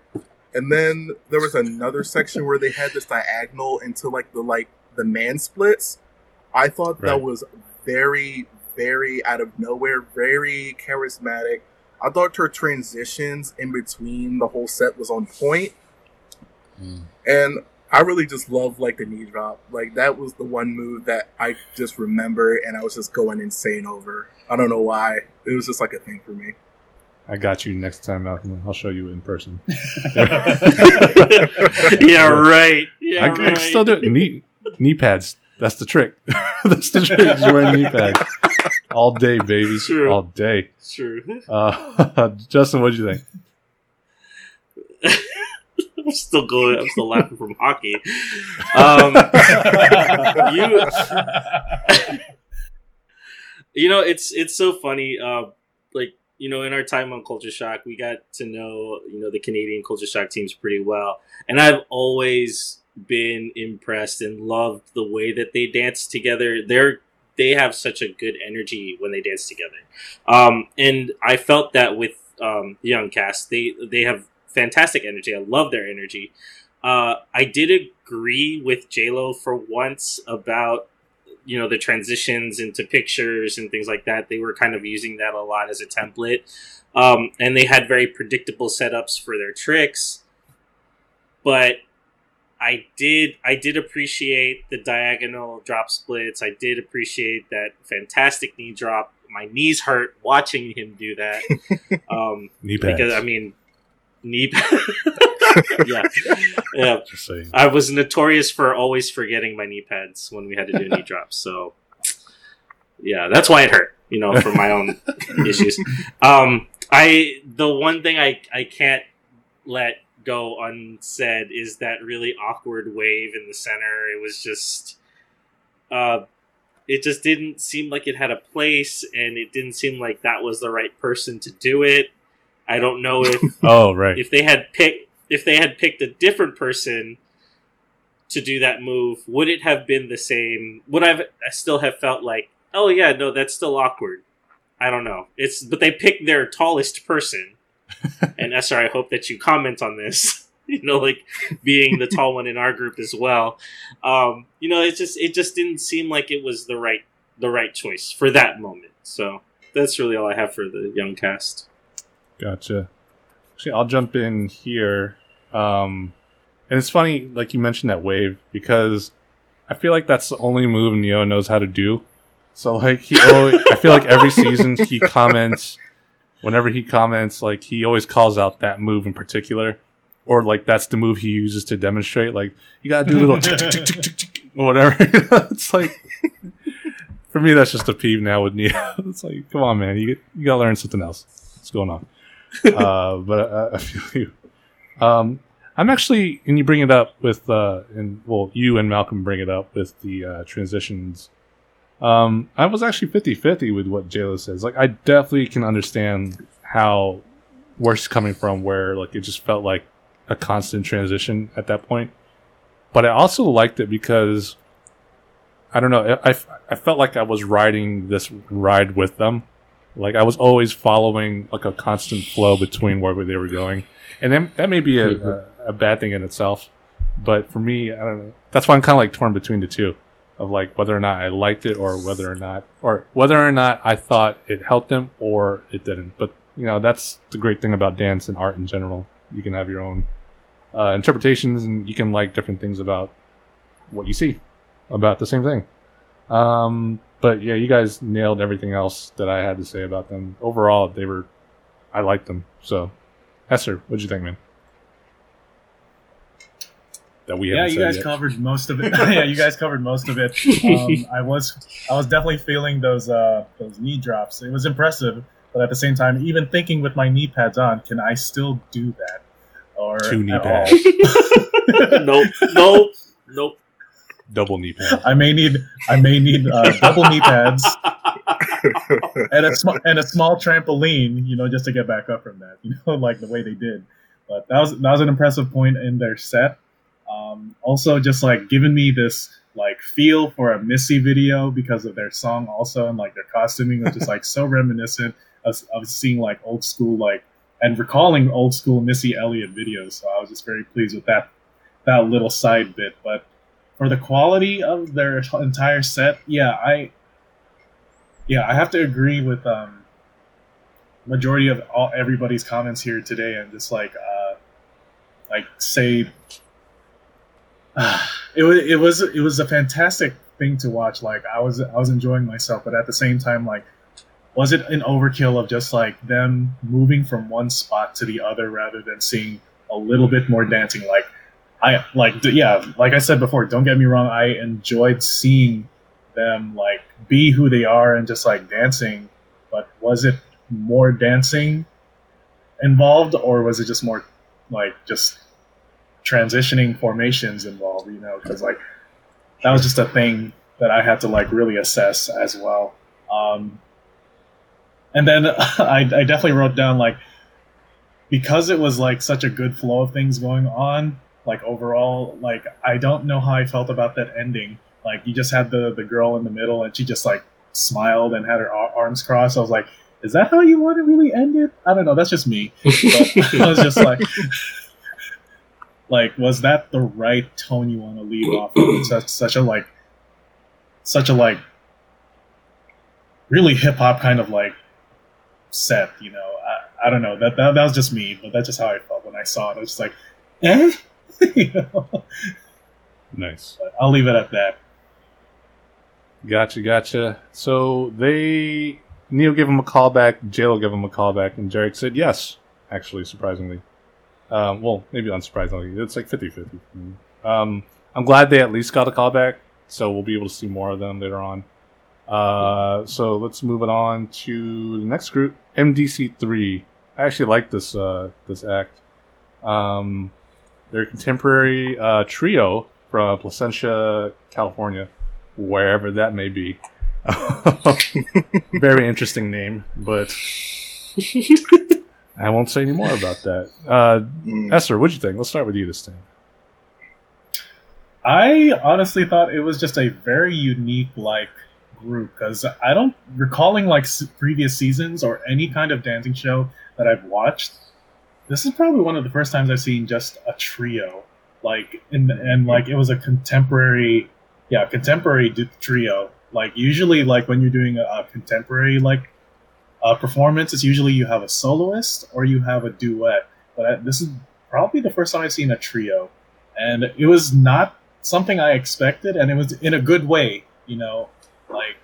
And then there was another section where they had this diagonal into like the like the man splits. I thought Right. that was very, very out of nowhere, very charismatic. I thought her transitions in between the whole set was on point. Mm. And I really just love like the knee drop. Like that was the one move that I just remember and I was just going insane over. I don't know why. It was just like a thing for me. I got you next time, Malcolm. I'll show you in person. yeah, right. Yeah, I, I right. can still do it. Knee knee pads. That's the trick. That's the trick. Is wearing knee pads all day, baby. True. All day. True. Uh, Justin, what do you think? I'm still going. I'm still laughing from hockey. Um, you, you know, it's it's so funny. Uh, like you know, in our time on Culture Shock, we got to know you know the Canadian Culture Shock teams pretty well, and I've always been impressed and loved the way that they dance together. They're they have such a good energy when they dance together, um, and I felt that with um, the young cast. They they have fantastic energy. I love their energy. Uh, I did agree with J Lo for once about you know the transitions into pictures and things like that. They were kind of using that a lot as a template, um, and they had very predictable setups for their tricks. But I did I did appreciate the diagonal drop splits. I did appreciate that fantastic knee drop. My knees hurt watching him do that. Um, Knee pads. because I mean, knee. yeah, yeah. I was notorious for always forgetting my knee pads when we had to do knee drops. So, yeah, that's why it hurt. You know, for my own issues. Um, I the one thing I I can't let go unsaid is that really awkward wave in the center. It was just, uh, it just didn't seem like it had a place, and it didn't seem like that was the right person to do it. I don't know if Oh, right. if they had picked if they had picked a different person to do that move, would it have been the same? Would I've I still have felt like, oh yeah, no, that's still awkward. I don't know. It's but they picked their tallest person, and Eser, I hope that you comment on this. You know, like being the tall one in our group as well. Um, you know, it just it just didn't seem like it was the right the right choice for that moment. So that's really all I have for the young cast. Gotcha. Actually, I'll jump in here. Um, and it's funny, like you mentioned that wave, because I feel like that's the only move Ne-Yo knows how to do. So, like, he always, I feel like every season he comments, whenever he comments, like, he always calls out that move in particular. Or, like, that's the move he uses to demonstrate. Like, you gotta do a little tick, tick, tick, tick, tick, tick, or whatever. it's like, for me, that's just a peeve now with Ne-Yo. It's like, come on, man, you, you gotta learn something else. What's going on? uh, but I, I feel you. Um, I'm actually, and you bring it up with, uh, and well, you and Malcolm bring it up with the uh, transitions. Um, I was actually 50 50 with what JLo says. Like, I definitely can understand how where she's coming from, where like it just felt like a constant transition at that point. But I also liked it because I don't know, I, I, I felt like I was riding this ride with them. Like I was always following like a constant flow between where they were going, and then that may be a, a, a bad thing in itself. But for me, I don't know. That's why I'm kind of like torn between the two, of like whether or not I liked it or whether or not, or whether or not I thought it helped them or it didn't. But you know, that's the great thing about dance and art in general. You can have your own uh, interpretations, and you can like different things about what you see about the same thing. Um, but yeah, you guys nailed everything else that I had to say about them. Overall, they were, I liked them. So, Eser, what'd you think, man? That we yeah, haven't you guys yet. covered most of it. yeah, you guys covered most of it. Um, I was, I was definitely feeling those, uh, those knee drops. It was impressive, but at the same time, even thinking with my knee pads on, can I still do that? Or Two knee pads. nope, nope, nope. Double knee pad. I may need, I may need uh, double knee pads and a small and a small trampoline, you know, just to get back up from that, you know, like the way they did. But that was that was an impressive point in their set. Um, also, just like giving me this like feel for a Missy video because of their song also and like their costuming was just like so reminiscent of, of seeing like old school like and recalling old school Missy Elliott videos. So I was just very pleased with that that little side bit. But for the quality of their entire set, yeah, I yeah, I have to agree with um majority of all everybody's comments here today and just like uh like say uh, it was it was it was a fantastic thing to watch like i was i was enjoying myself but at the same time like was it an overkill of just like them moving from one spot to the other rather than seeing a little bit more dancing? Like i like yeah like i said before don't get me wrong i enjoyed seeing them like be who they are and just like dancing but was it more dancing involved or was it just more like just transitioning formations involved you know? Because like that was just a thing that i had to like really assess as well. Um and then I, I definitely wrote down like because it was like such a good flow of things going on like overall like i don't know how i felt about that ending like you just had the the girl in the middle and she just like smiled and had her arms crossed i was like is that how you want to really end it? I don't know. That's just me. But I was just like, like, was that the right tone you want to leave off of? Such, such a like, such a like, really hip hop kind of like set. You know, I, I don't know. That, that that was just me, but that's just how I felt when I saw it. I was just like, eh. you know? Nice. But I'll leave it at that. Gotcha, gotcha. So they Neil gave him a call back, JLo gave him a call back, and Derek said yes, actually, surprisingly. Um, well, maybe unsurprisingly. It's like 50 50. Um, I'm glad they at least got a call back, so we'll be able to see more of them later on. Uh, so let's move it on to the next group, MDC3. I actually like this uh, this act. Um, they're a contemporary uh, trio from Placentia, California, wherever that may be. Very interesting name, but I won't say any more about that. Uh, mm. Eser, what'd you think? Let's start with you this time. I honestly thought it was just a very unique like group because I don't recalling like previous seasons or any kind of dancing show that I've watched. This is probably one of the first times I've seen just a trio, like in and like it was a contemporary, yeah, contemporary trio like usually, like when you're doing a, a contemporary like uh, performance, it's usually you have a soloist or you have a duet. But I, this is probably the first time I've seen a trio, and it was not something I expected, and it was in a good way. You know, like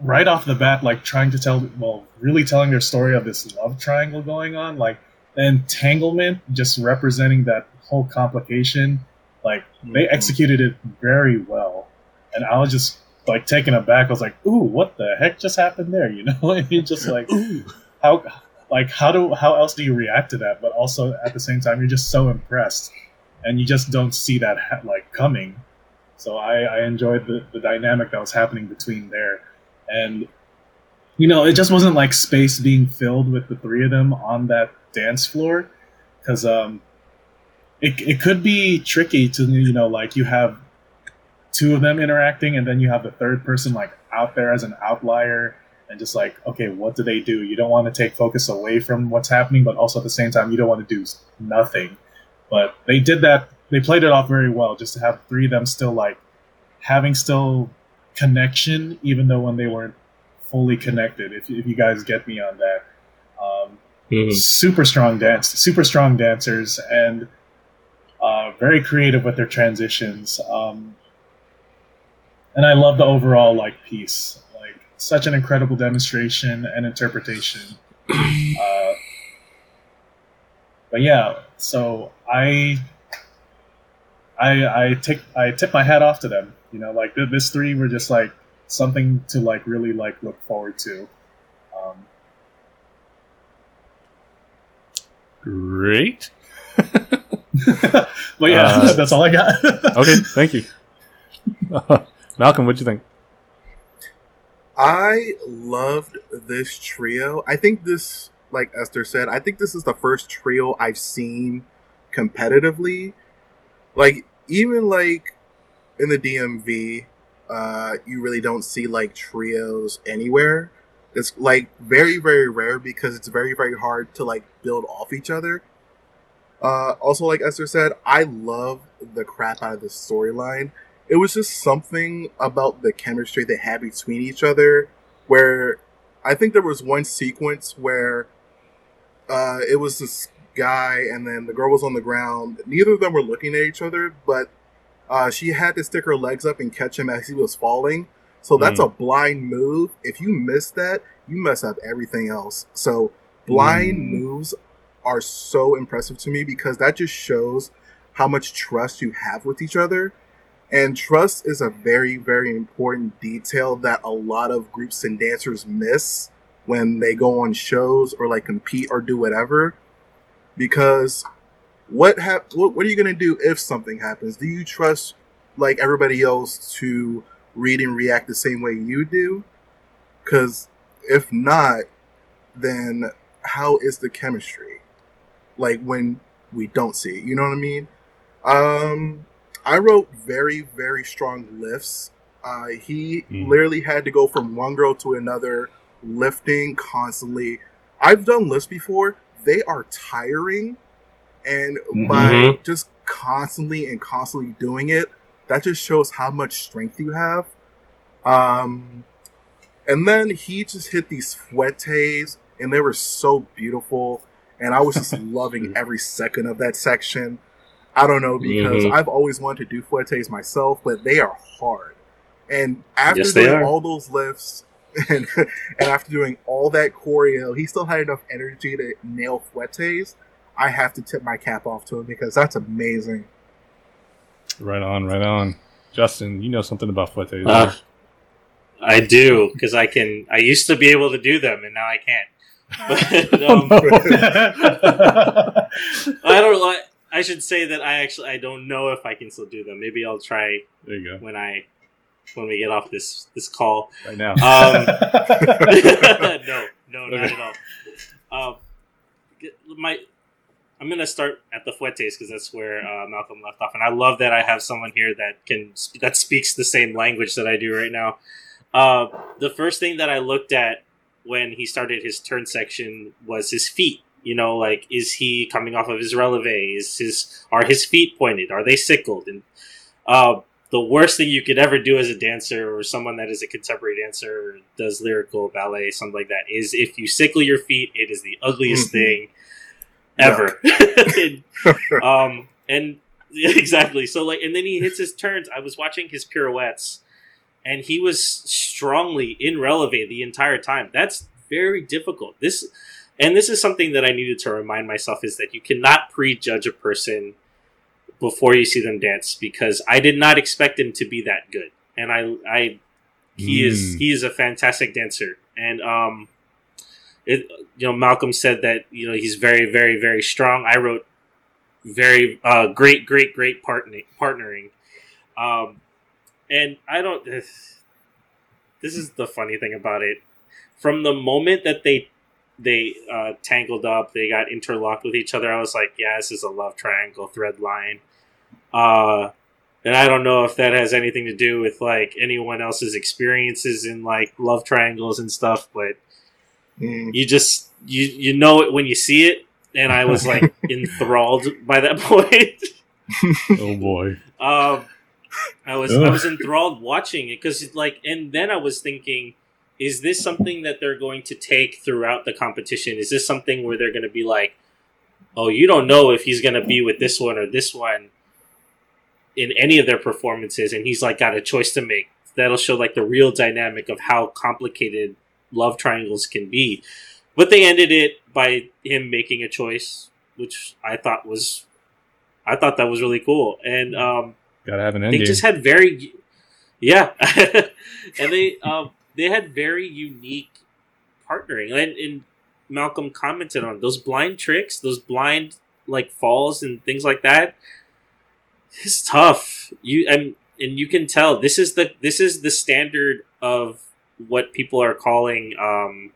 right off the bat, like trying to tell, well, really telling their story of this love triangle going on, like entanglement, just representing that whole complication. Like they mm-hmm. executed it very well, and I was just like taken aback. I was like, "Ooh, what the heck just happened there?" You know, and you just like, Ooh. how, like, how do how else do you react to that? But also at the same time, you're just so impressed, and you just don't see that ha- like coming. So I, I enjoyed the, the dynamic that was happening between there, and you know, it just wasn't like space being filled with the three of them on that dance floor, because um, it it could be tricky to you know like you have two of them interacting and then you have the third person like out there as an outlier and just like okay what do they do? You don't want to take focus away from what's happening but also at the same time you don't want to do nothing. But they did that they played it off very well just to have three of them still like having still connection even though when they weren't fully connected if, if you guys get me on that. Um, mm-hmm. super strong dance super strong dancers and uh, very creative with their transitions um, and I love the overall like piece. Like such an incredible demonstration and interpretation. Uh, but yeah, so I, I, I take I tip my hat off to them. You know, like this three were just like something to like really like look forward to. Great. but yeah, uh, that's all I got. okay, thank you. Malcolm, what'd you think? I loved this trio. I think this, like Eser said, I think this is the first trio I've seen competitively. Like, even like in the DMV, uh, you really don't see like trios anywhere. It's like very very rare because it's very very hard to like build off each other. Uh, also, like Eser said, I love the crap out of the storyline. It was just something about the chemistry they had between each other where I think there was one sequence where uh, it was this guy and then the girl was on the ground. Neither of them were looking at each other, but uh, she had to stick her legs up and catch him as he was falling. So that's mm. a blind move. If you miss that, you mess up everything else. So blind mm. moves are so impressive to me because that just shows how much trust you have with each other. And trust is a very, very important detail that a lot of groups and dancers miss when they go on shows or like compete or do whatever. Because what hap- what, what are you gonna do if something happens? Do you trust like everybody else to read and react the same way you do? Because if not, then how is the chemistry? Like when we don't see it, you know what I mean? Um, I wrote very very strong lifts. Uh, he mm. literally had to go from one girl to another, lifting constantly. I've done lifts before; they are tiring, and mm-hmm. by just constantly and constantly doing it, that just shows how much strength you have. Um, and then he just hit these fouettes, and they were so beautiful, and I was just loving every second of that section. I don't know because mm-hmm. I've always wanted to do fouettes myself, but they are hard. And after yes, doing all those lifts and and after doing all that choreo, he still had enough energy to nail fouettes. I have to tip my cap off to him because that's amazing. Right on, right on. Justin, you know something about fouettes. Uh, I do because I can. I used to be able to do them, and now I can't. But, um, I don't like. I should say that I actually I don't know if I can still do them. Maybe I'll try. There you go. When I when we get off this this call right now. Um, no, no, not at all. Um, my I'm gonna start at the fouettes because that's where uh, Malcolm left off, and I love that I have someone here that can that speaks the same language that I do right now. Uh, the first thing that I looked at when he started his turn section was his feet you know, like is he coming off of his releve? Is his are his feet pointed? Are they sickled? And uh, the worst thing you could ever do as a dancer or someone that is a contemporary dancer does lyrical ballet, something like that, is if you sickle your feet, it is the ugliest mm-hmm. thing ever. and, um, and exactly. So like, and then he hits his turns. I was watching his pirouettes, and he was strongly in releve the entire time. That's very difficult. This and this is something that I needed to remind myself is that you cannot prejudge a person before you see them dance because I did not expect him to be that good, and I, I, he mm. is he is a fantastic dancer, and um, it you know Malcolm said that you know he's very very very strong. I wrote very uh, great great great partnering partnering, um, and I don't. This is the funny thing about it. From the moment that they they uh, tangled up, they got interlocked with each other. I was like, yeah, this is a love triangle thread line. Uh, and I don't know if that has anything to do with like anyone else's experiences in like love triangles and stuff, but mm. you just you you know it when you see it. And I was like enthralled by that point. oh boy. Um, I was Ugh. I was enthralled watching it because like, and then I was thinking is this something that they're going to take throughout the competition? Is this something where they're going to be like, oh, you don't know if he's going to be with this one or this one in any of their performances, and he's like got a choice to make. That'll show like the real dynamic of how complicated love triangles can be. But they ended it by him making a choice, which I thought was, I thought that was really cool. And um, gotta have an ending. They just had very, yeah, and they um, they had very unique partnering, and, and Malcolm commented on those blind tricks, those blind like falls and things like that. It's tough. You and and you can tell this is the this is the standard of what people are calling um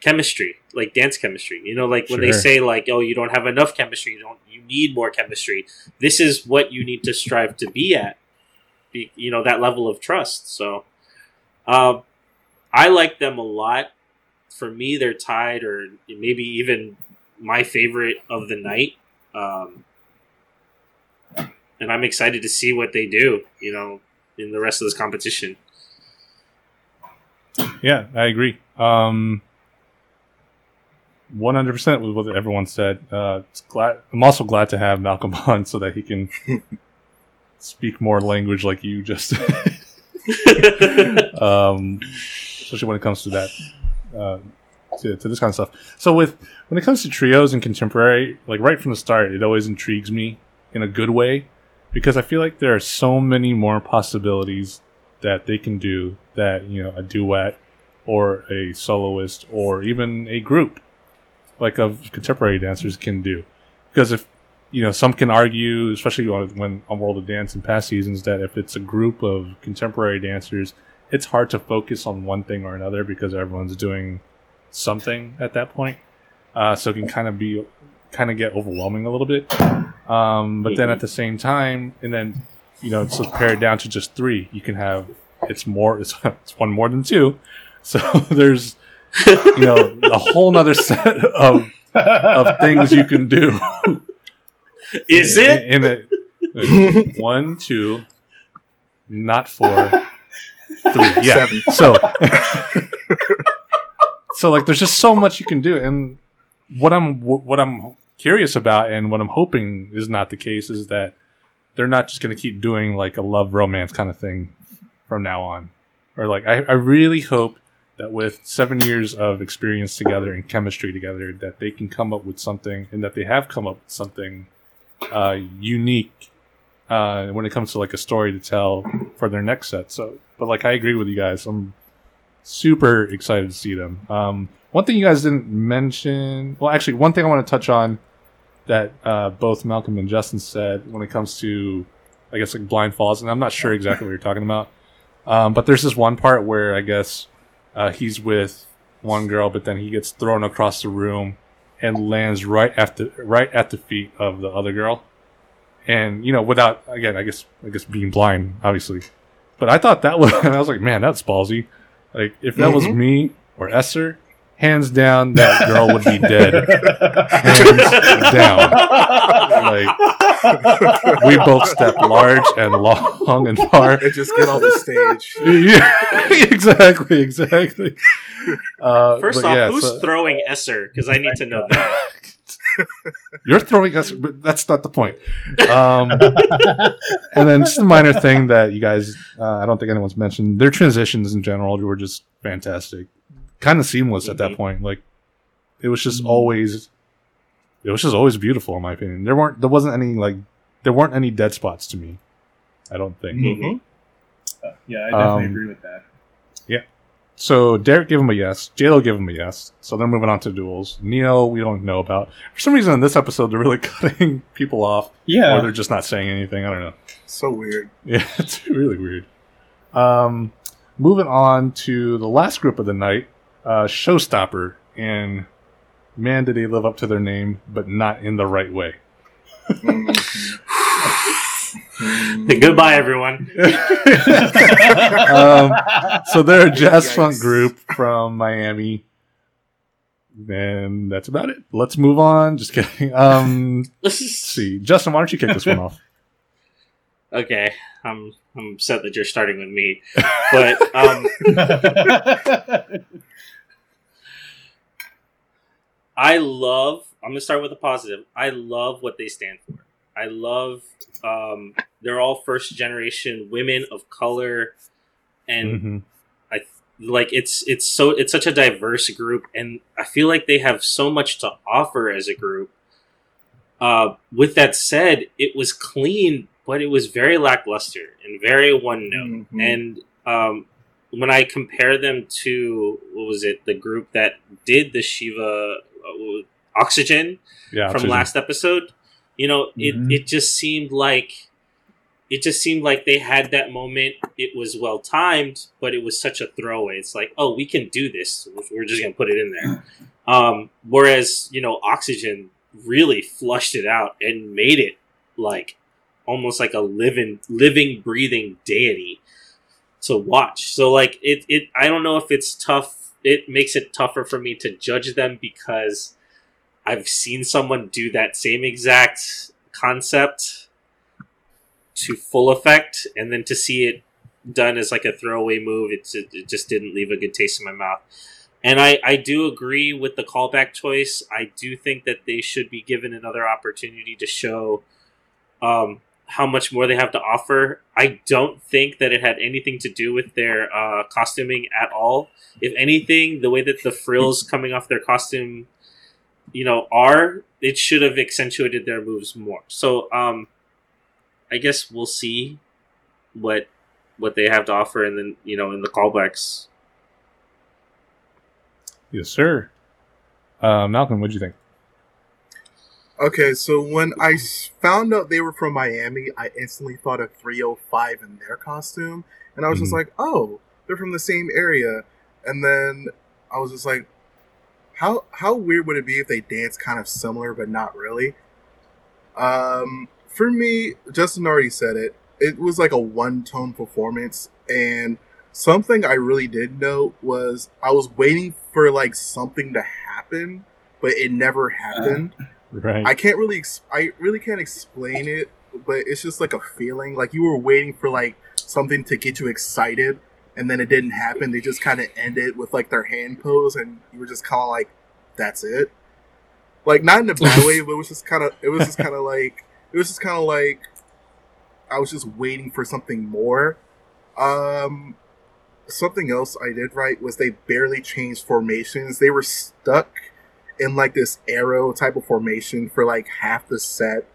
chemistry, like dance chemistry. You know, like when they say like, "Oh, you don't have enough chemistry. You don't. You need more chemistry." This is what you need to strive to be at. Be, you know that level of trust. So, um, I like them a lot. For me, they're tied, or maybe even my favorite of the night. Um, and I'm excited to see what they do. You know, in the rest of this competition. Yeah, I agree. Um, 100% with what everyone said. Uh, glad, I'm also glad to have Malcolm on so that he can speak more language like you just um, especially when it comes to that uh, to, to this kind of stuff. So with when it comes to trios and contemporary, like right from the start, it always intrigues me in a good way because I feel like there are so many more possibilities that they can do that you know a duet or a soloist or even a group like of contemporary dancers can do. Because if you know some can argue especially when on world of dance in past seasons that if it's a group of contemporary dancers it's hard to focus on one thing or another because everyone's doing something at that point. Uh, so it can kind of be kind of get overwhelming a little bit. Um, but then at the same time and then you know to pare it down to just three. You can have it's more it's, it's one more than two. So there's you know a whole nother set of of things you can do. Is it? in, in it uh, one two not four three. Yeah. So so like there's just so much you can do. And what i'm what i'm curious about and what i'm hoping is not the case is that they're not just going to keep doing like a love romance kind of thing from now on. Or like I, I really hope that with seven years of experience together and chemistry together that they can come up with something and that they have come up with something uh, unique uh, when it comes to like a story to tell for their next set. So but like i agree with you guys. I'm super excited to see them. Um, one thing you guys didn't mention well actually one thing i want to touch on that uh, both malcolm and justin said when it comes to i guess like blind falls and i'm not sure exactly what you're talking about um, but there's this one part where I guess uh, he's with one girl, but then he gets thrown across the room and lands right at the right at the feet of the other girl, and you know, without again, I guess I guess being blind, obviously. But I thought that was, and I was like, man, that's ballsy. Like if that was me or Eser, hands down, that girl would be dead. hands down. Like we both step large and long and far. and just get on the stage. yeah, exactly, exactly. Uh, First off, yeah, who's so- throwing Eser? Because I need to know that. you're throwing us, but that's not the point. Um, and then just a minor thing that you guys, uh, I don't think anyone's mentioned. Their transitions in general were just fantastic, kind of seamless at that Mhm. point. Like it was just always, it was just always beautiful in my opinion. There weren't, there wasn't any like, there weren't any dead spots to me. I don't think. Mhm. yeah, I definitely Um, agree with that. Yeah. So Derek gave him a yes. JLo gave him a yes. So they're moving on to duels. Ne-Yo, we don't know about. For some reason in this episode, they're really cutting people off, Yeah. or they're just not saying anything. I don't know. So weird. Yeah, it's really weird. Um, moving on to the last group of the night, uh, Showstopper, and man, did they live up to their name, but not in the right way. Goodbye, everyone. um, so they're a jazz Yikes. funk group from Miami. And that's about it. Let's move on. Just kidding. Um, let's see. Justin, why don't you kick this one off? okay, I'm I'm upset that you're starting with me, but um, I love. I'm gonna start with a positive. I love what they stand for. I love. Um, they're all first generation women of color, and Mhm. like it's it's so it's such a diverse group and i feel like they have so much to offer as a group uh with that said it was clean but it was very lackluster and very one note Mhm. and um when i compare them to what was it the group that did the shiva uh, oxygen Yeah. from Oxygen. last episode. You know, it, Mhm. it just seemed like it just seemed like they had that moment. It was well timed, but it was such a throwaway. It's like, oh, we can do this. We're just gonna put it in there. Um, whereas you know, Oxygen really flushed it out and made it like almost like a living, living, breathing deity to watch. So like it, it. I don't know if it's tough. It makes it tougher for me to judge them because I've seen someone do that same exact concept to full effect, and then to see it done as like a throwaway move, it, it just didn't leave a good taste in my mouth. And I, I do agree with the callback choice. I do think that they should be given another opportunity to show um, how much more they have to offer. I don't think that it had anything to do with their uh, costuming at all. If anything, the way that the frills coming off their costume, you know, are it should have accentuated their moves more. So, um, I guess we'll see what what they have to offer, and then you know, in the callbacks. Yes, sir. Uh, Malcolm, what do you think? Okay, so when I found out they were from Miami, I instantly thought of 305 in their costume, and I was mm-hmm. just like, "Oh, they're from the same area." And then I was just like, "How how weird would it be if they dance kind of similar but not really?" Um, for me, Justin already said it. It was like a one tone performance, and something I really did note was I was waiting for like something to happen, but it never happened. Uh, right. I can't really, ex- I really can't explain it, but it's just like a feeling. Like you were waiting for like something to get you excited, and then it didn't happen. They just kind of ended with like their hand pose, and you were just kind of like, "That's it." Like not in a bad way, but it was just kind of, it was just kind of like, it was just kind of like, I was just waiting for something more. Um, something else I did right was they barely changed formations. They were stuck in like this arrow type of formation for like half the set.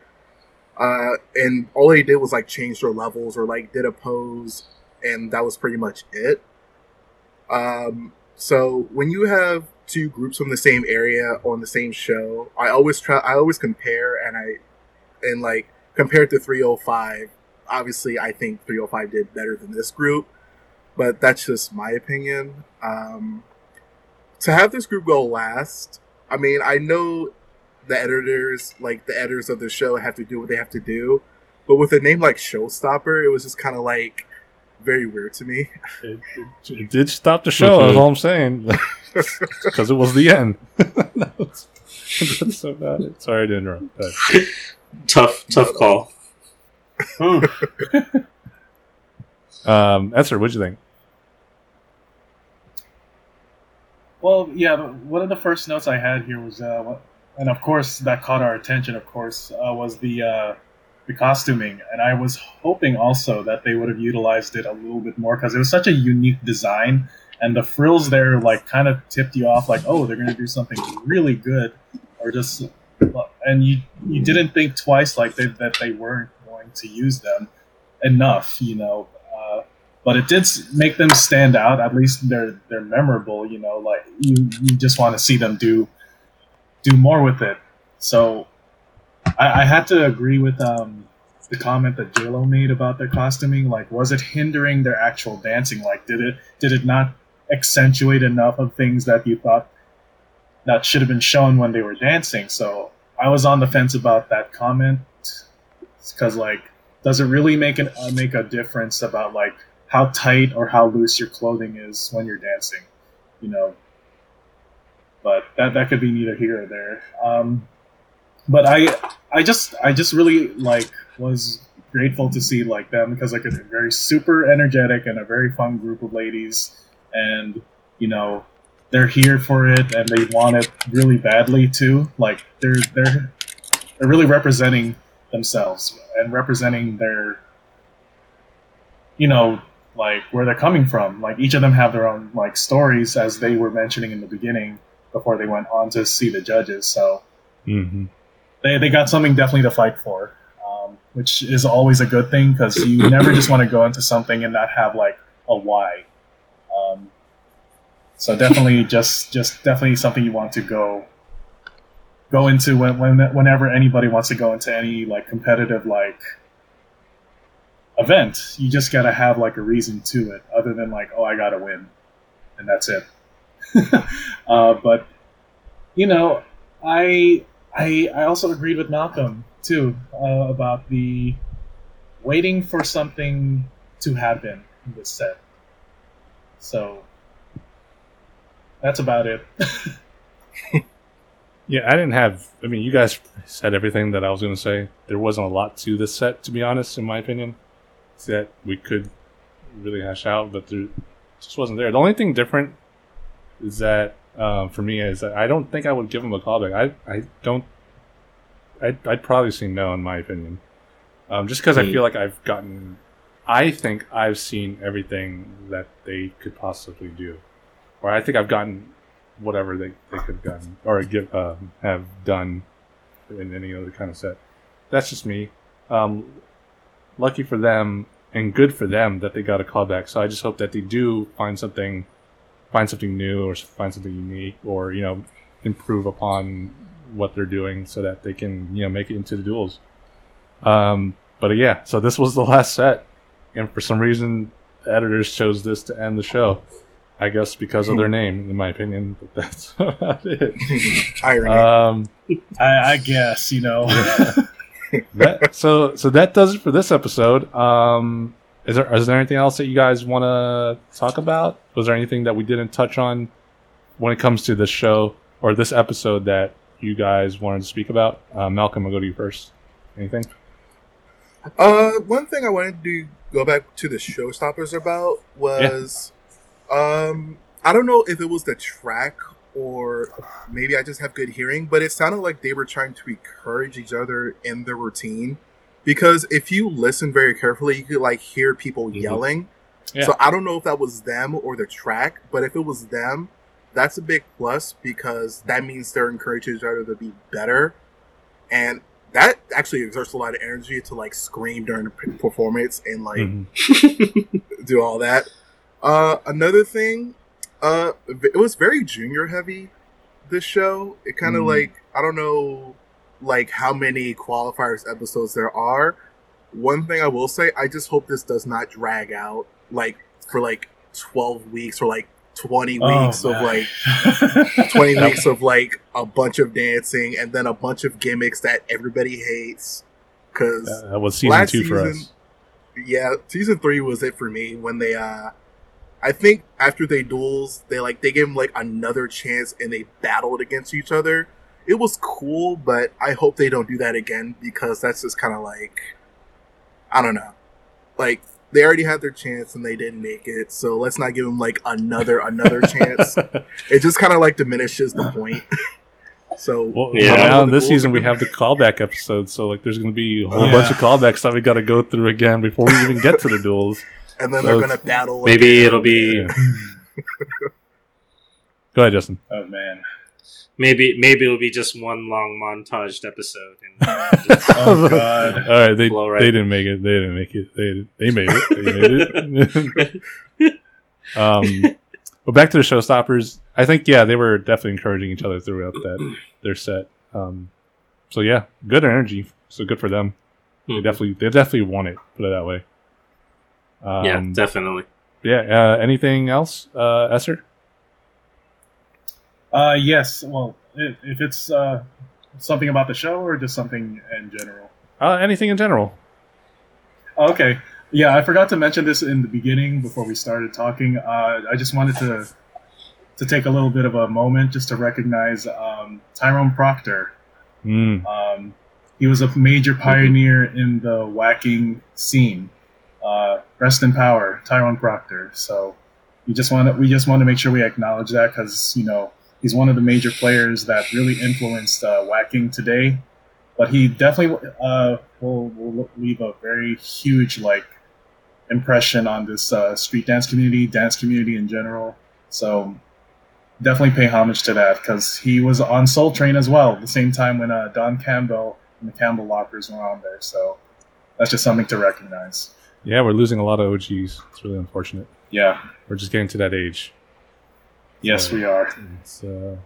Uh, and all they did was like change their levels or like did a pose, and that was pretty much it. Um, so when you have two groups from the same area on the same show, I always try, I always compare, and I, and like compared to 305, obviously I think 305 did better than this group but that's just my opinion. Um, to have this group go last, I mean, I know the editors, like the editors of the show, have to do what they have to do, but with a name like Showstopper, it was just kind of like very weird to me. It, it, it did stop the show. That's all I'm saying, because it was the end. that's, that's about it. Sorry to interrupt. tough, tough call. um, Eser, what'd you think? Well, yeah, one of the first notes I had here was, uh, and of course that caught our attention. Of course, uh, was the uh, the costuming, and I was hoping also that they would have utilized it a little bit more because it was such a unique design, and the frills there like kind of tipped you off, like, oh, they're going to do something really good, or just, and you you didn't think twice like they, that they weren't going to use them enough, you know but it did make them stand out. At least they're they're memorable. You know, like you you just want to see them do do more with it. So I, I had to agree with um, the comment that JLo made about their costuming. Like, was it hindering their actual dancing? Like, did it did it not accentuate enough of things that you thought that should have been shown when they were dancing? So I was on the fence about that comment because like does it really make an uh, make a difference about like how tight or how loose your clothing is when you're dancing, you know. But that that could be neither here or there. Um, but I I just I just really like was grateful to see like them because like a very super energetic and a very fun group of ladies, and you know they're here for it and they want it really badly too. Like they're they're they're really representing themselves and representing their you know like where they're coming from. Like each of them have their own like stories, as they were mentioning in the beginning before they went on to see the judges. So mm-hmm. they they got something definitely to fight for, um, which is always a good thing because you never just want to go into something and not have like a why. Um, so definitely just just definitely something you want to go go into when, when whenever anybody wants to go into any like competitive like event. You just gotta have like a reason to it, other than like, oh, I gotta win, and that's it. uh, but you know, I I I also agreed with Malcolm too uh, about the waiting for something to happen in this set. So that's about it. Yeah, I didn't have. I mean, you guys said everything that I was going to say. There wasn't a lot to this set, to be honest, in my opinion, that we could really hash out, but there just wasn't there. The only thing different is that um, for me is that I don't think I would give him a callback. I I don't. I'd, I'd probably say no, in my opinion, um, just because I Hmm. feel like I've gotten. I think I've seen everything that they could possibly do, or I think I've gotten whatever they, they could have gotten or give um, have done in any other kind of set. That's just me. Um, lucky for them and good for them that they got a callback. So I just hope that they do find something, find something new or find something unique or you know improve upon what they're doing so that they can you know make it into the duels. Um, but uh, yeah, so this was the last set, and for some reason, the editors chose this to end the show. I guess because of their name, in my opinion. But that's about it. Irony. Um, I, I guess you know. That, so so that does it for this episode. Um, is there is there anything else that you guys want to talk about? Was there anything that we didn't touch on when it comes to this show or this episode that you guys wanted to speak about? Uh, Malcolm, I'll go to you first. Anything? Uh, one thing I wanted to go back to the showstoppers about was, um, I don't know if it was the track or maybe I just have good hearing, but it sounded like they were trying to encourage each other in their routine. Because if you listen very carefully, you could like hear people Mhm. yelling. Yeah. So I don't know if that was them or the track, but if it was them, that's a big plus because that means they're encouraging each other to be better. And that actually exerts a lot of energy to like scream during the performance and like Mhm. do all that. Uh, another thing, uh, it was very junior heavy. This show, it kind of Mm. like I don't know, like how many qualifiers episodes there are. One thing I will say, I just hope this does not drag out like for like twelve weeks or like 20 weeks of like 20 weeks of like a bunch of dancing and then a bunch of gimmicks that everybody hates. Because that was season two for season- us. yeah, season three was it for me when they uh I think after they duels, they like they gave them like another chance and they battled against each other. It was cool, but I hope they don't do that again because that's just kind of like I don't know. Like they already had their chance and they didn't make it, so let's not give them like another another chance. It just kind of like diminishes the point. so Well, Yeah. well, now in this season we have the callback episode, so like there's going to be a whole Yeah. bunch of callbacks that we got to go through again before we even get to the duels. And then So they're gonna battle. Maybe again. it'll be Go ahead, Justin. oh man. maybe maybe it'll be just one long montaged episode. And Oh god. All right, they right. they didn't make it. They didn't make it. They they made it. They made it. um, but back to the showstoppers. I think yeah, they were definitely encouraging each other throughout that their set. Um, so yeah, good energy. So good for them. They Mhm. definitely they definitely won it. Put it that way. Um, yeah, definitely. yeah. Uh, anything else, uh, Eser? Uh, yes. Well, if, if it's uh, something about the show or just something in general. Uh, anything in general? Okay. Yeah, I forgot to mention this in the beginning before we started talking. Uh, I just wanted to to take a little bit of a moment just to recognize um, Tyrone Proctor. Mm. Um, he was a major pioneer in the waacking scene. Uh, rest in power, Tyrone Proctor. So we just want to we just want to make sure we acknowledge that because you know he's one of the major players that really influenced uh, waacking today. But he definitely uh, will, will leave a very huge like impression on this uh, street dance community, dance community in general. So definitely pay homage to that because he was on Soul Train as well, the same time when uh, Don Campbell and the Campbell Lockers were on there. So that's just something to recognize. Yeah, we're losing a lot of OGs. It's really unfortunate. Yeah. We're just getting to that age. Yes, So- we are. It's uh,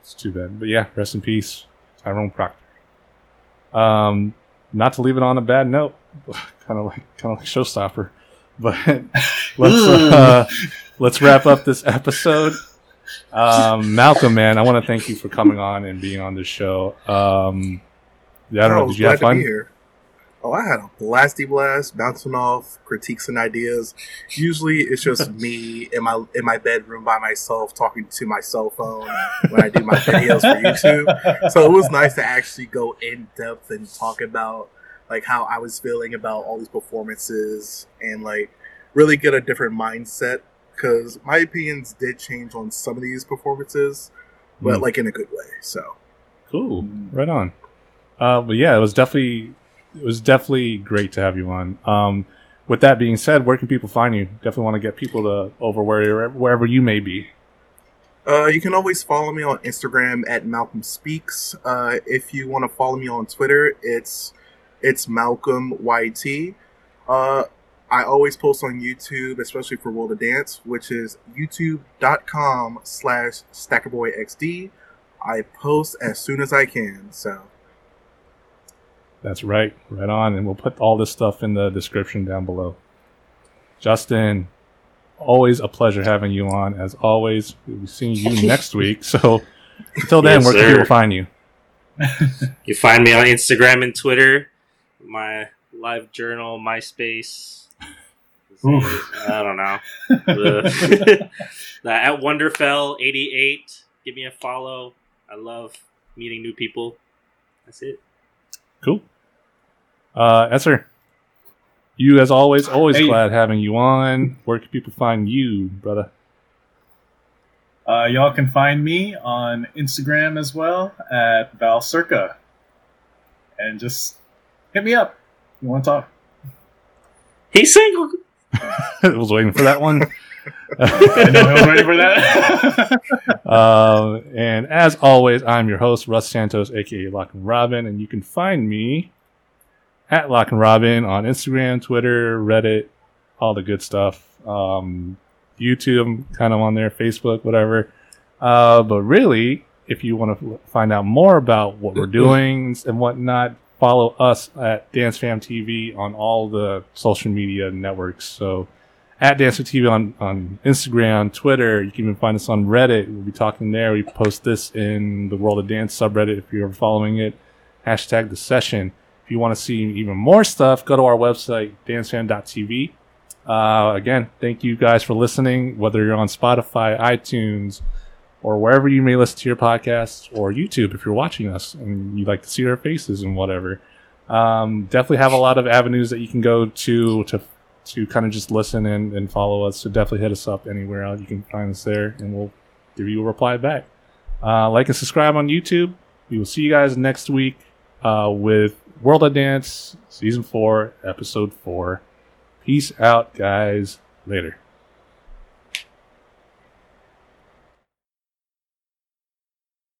it's too bad, but yeah, rest in peace, Tyrone Proctor. Um, not to leave it on a bad note, kind of like kind of like showstopper, but let's uh, let's wrap up this episode. Um, Malcolm, man, I want to thank you for coming on and being on this show. Um, yeah, I don't I know. Did you have glad to be fun? Here. Oh, I had a blasty blast, bouncing off critiques and ideas. Usually, it's just me in my in my bedroom by myself, talking to my cell phone when I do my videos for YouTube. So it was nice to actually go in depth and talk about like how I was feeling about all these performances and like really get a different mindset because my opinions did change on some of these performances, but Mm. like in a good way. So Cool. Right on. Uh, but yeah, it was definitely it was definitely great to have you on. Um, with that being said, where can people find you? Definitely want to get people to over where wherever you may be. Uh, you can always follow me on Instagram at Malcolm Speaks. Uh, if you want to follow me on Twitter, it's it's Malcolm YT. Uh, I always post on YouTube, especially for World of Dance, which is youtube.com slash stackerboyxd. I post as soon as I can, so That's right, right on, and we'll put all this stuff in the description down below. Justin, always a pleasure having you on. As always, we'll be seeing you next week. So until then, Yes, where can sir. people find you? You find me on Instagram and Twitter. My live journal, MySpace. Oof. I don't know. The, the at Wonderfell88. Give me a follow. I love meeting new people. That's it. Cool. Uh, Eser, you as always, always Hey. glad having you on. Where can people find you, brother? Uh, y'all can find me on Instagram as well at Val Circa. And just hit me up. You want to talk? He's single. I was waiting for that one. I know I was ready for that. Uh, and as always, I'm your host, Russ Santos, aka Lock and Robin, and you can find me at Lock and Robin on Instagram, Twitter, Reddit, all the good stuff. Um, YouTube, I'm kind of on there, Facebook, whatever. Uh, but really, if you want to find out more about what we're doing and whatnot, follow us at DanceFam TV on all the social media networks. So at Dancer TV on, on Instagram, Twitter. You can even find us on Reddit. We'll be talking there. We post this in the World of Dance subreddit if you're following it. Hashtag the session. You want to see even more stuff, go to our website, dancefam.tv. Uh, again, thank you guys for listening, whether you're on Spotify, iTunes, or wherever you may listen to your podcasts, or YouTube if you're watching us and you'd like to see our faces and whatever. Um, definitely have a lot of avenues that you can go to to to kind of just listen and, and follow us. So definitely hit us up anywhere else you can find us there, and we'll give you a reply back. Uh, like and subscribe on YouTube. We will see you guys next week uh, with World of Dance Season 4, Episode 4. Peace out, guys. Later.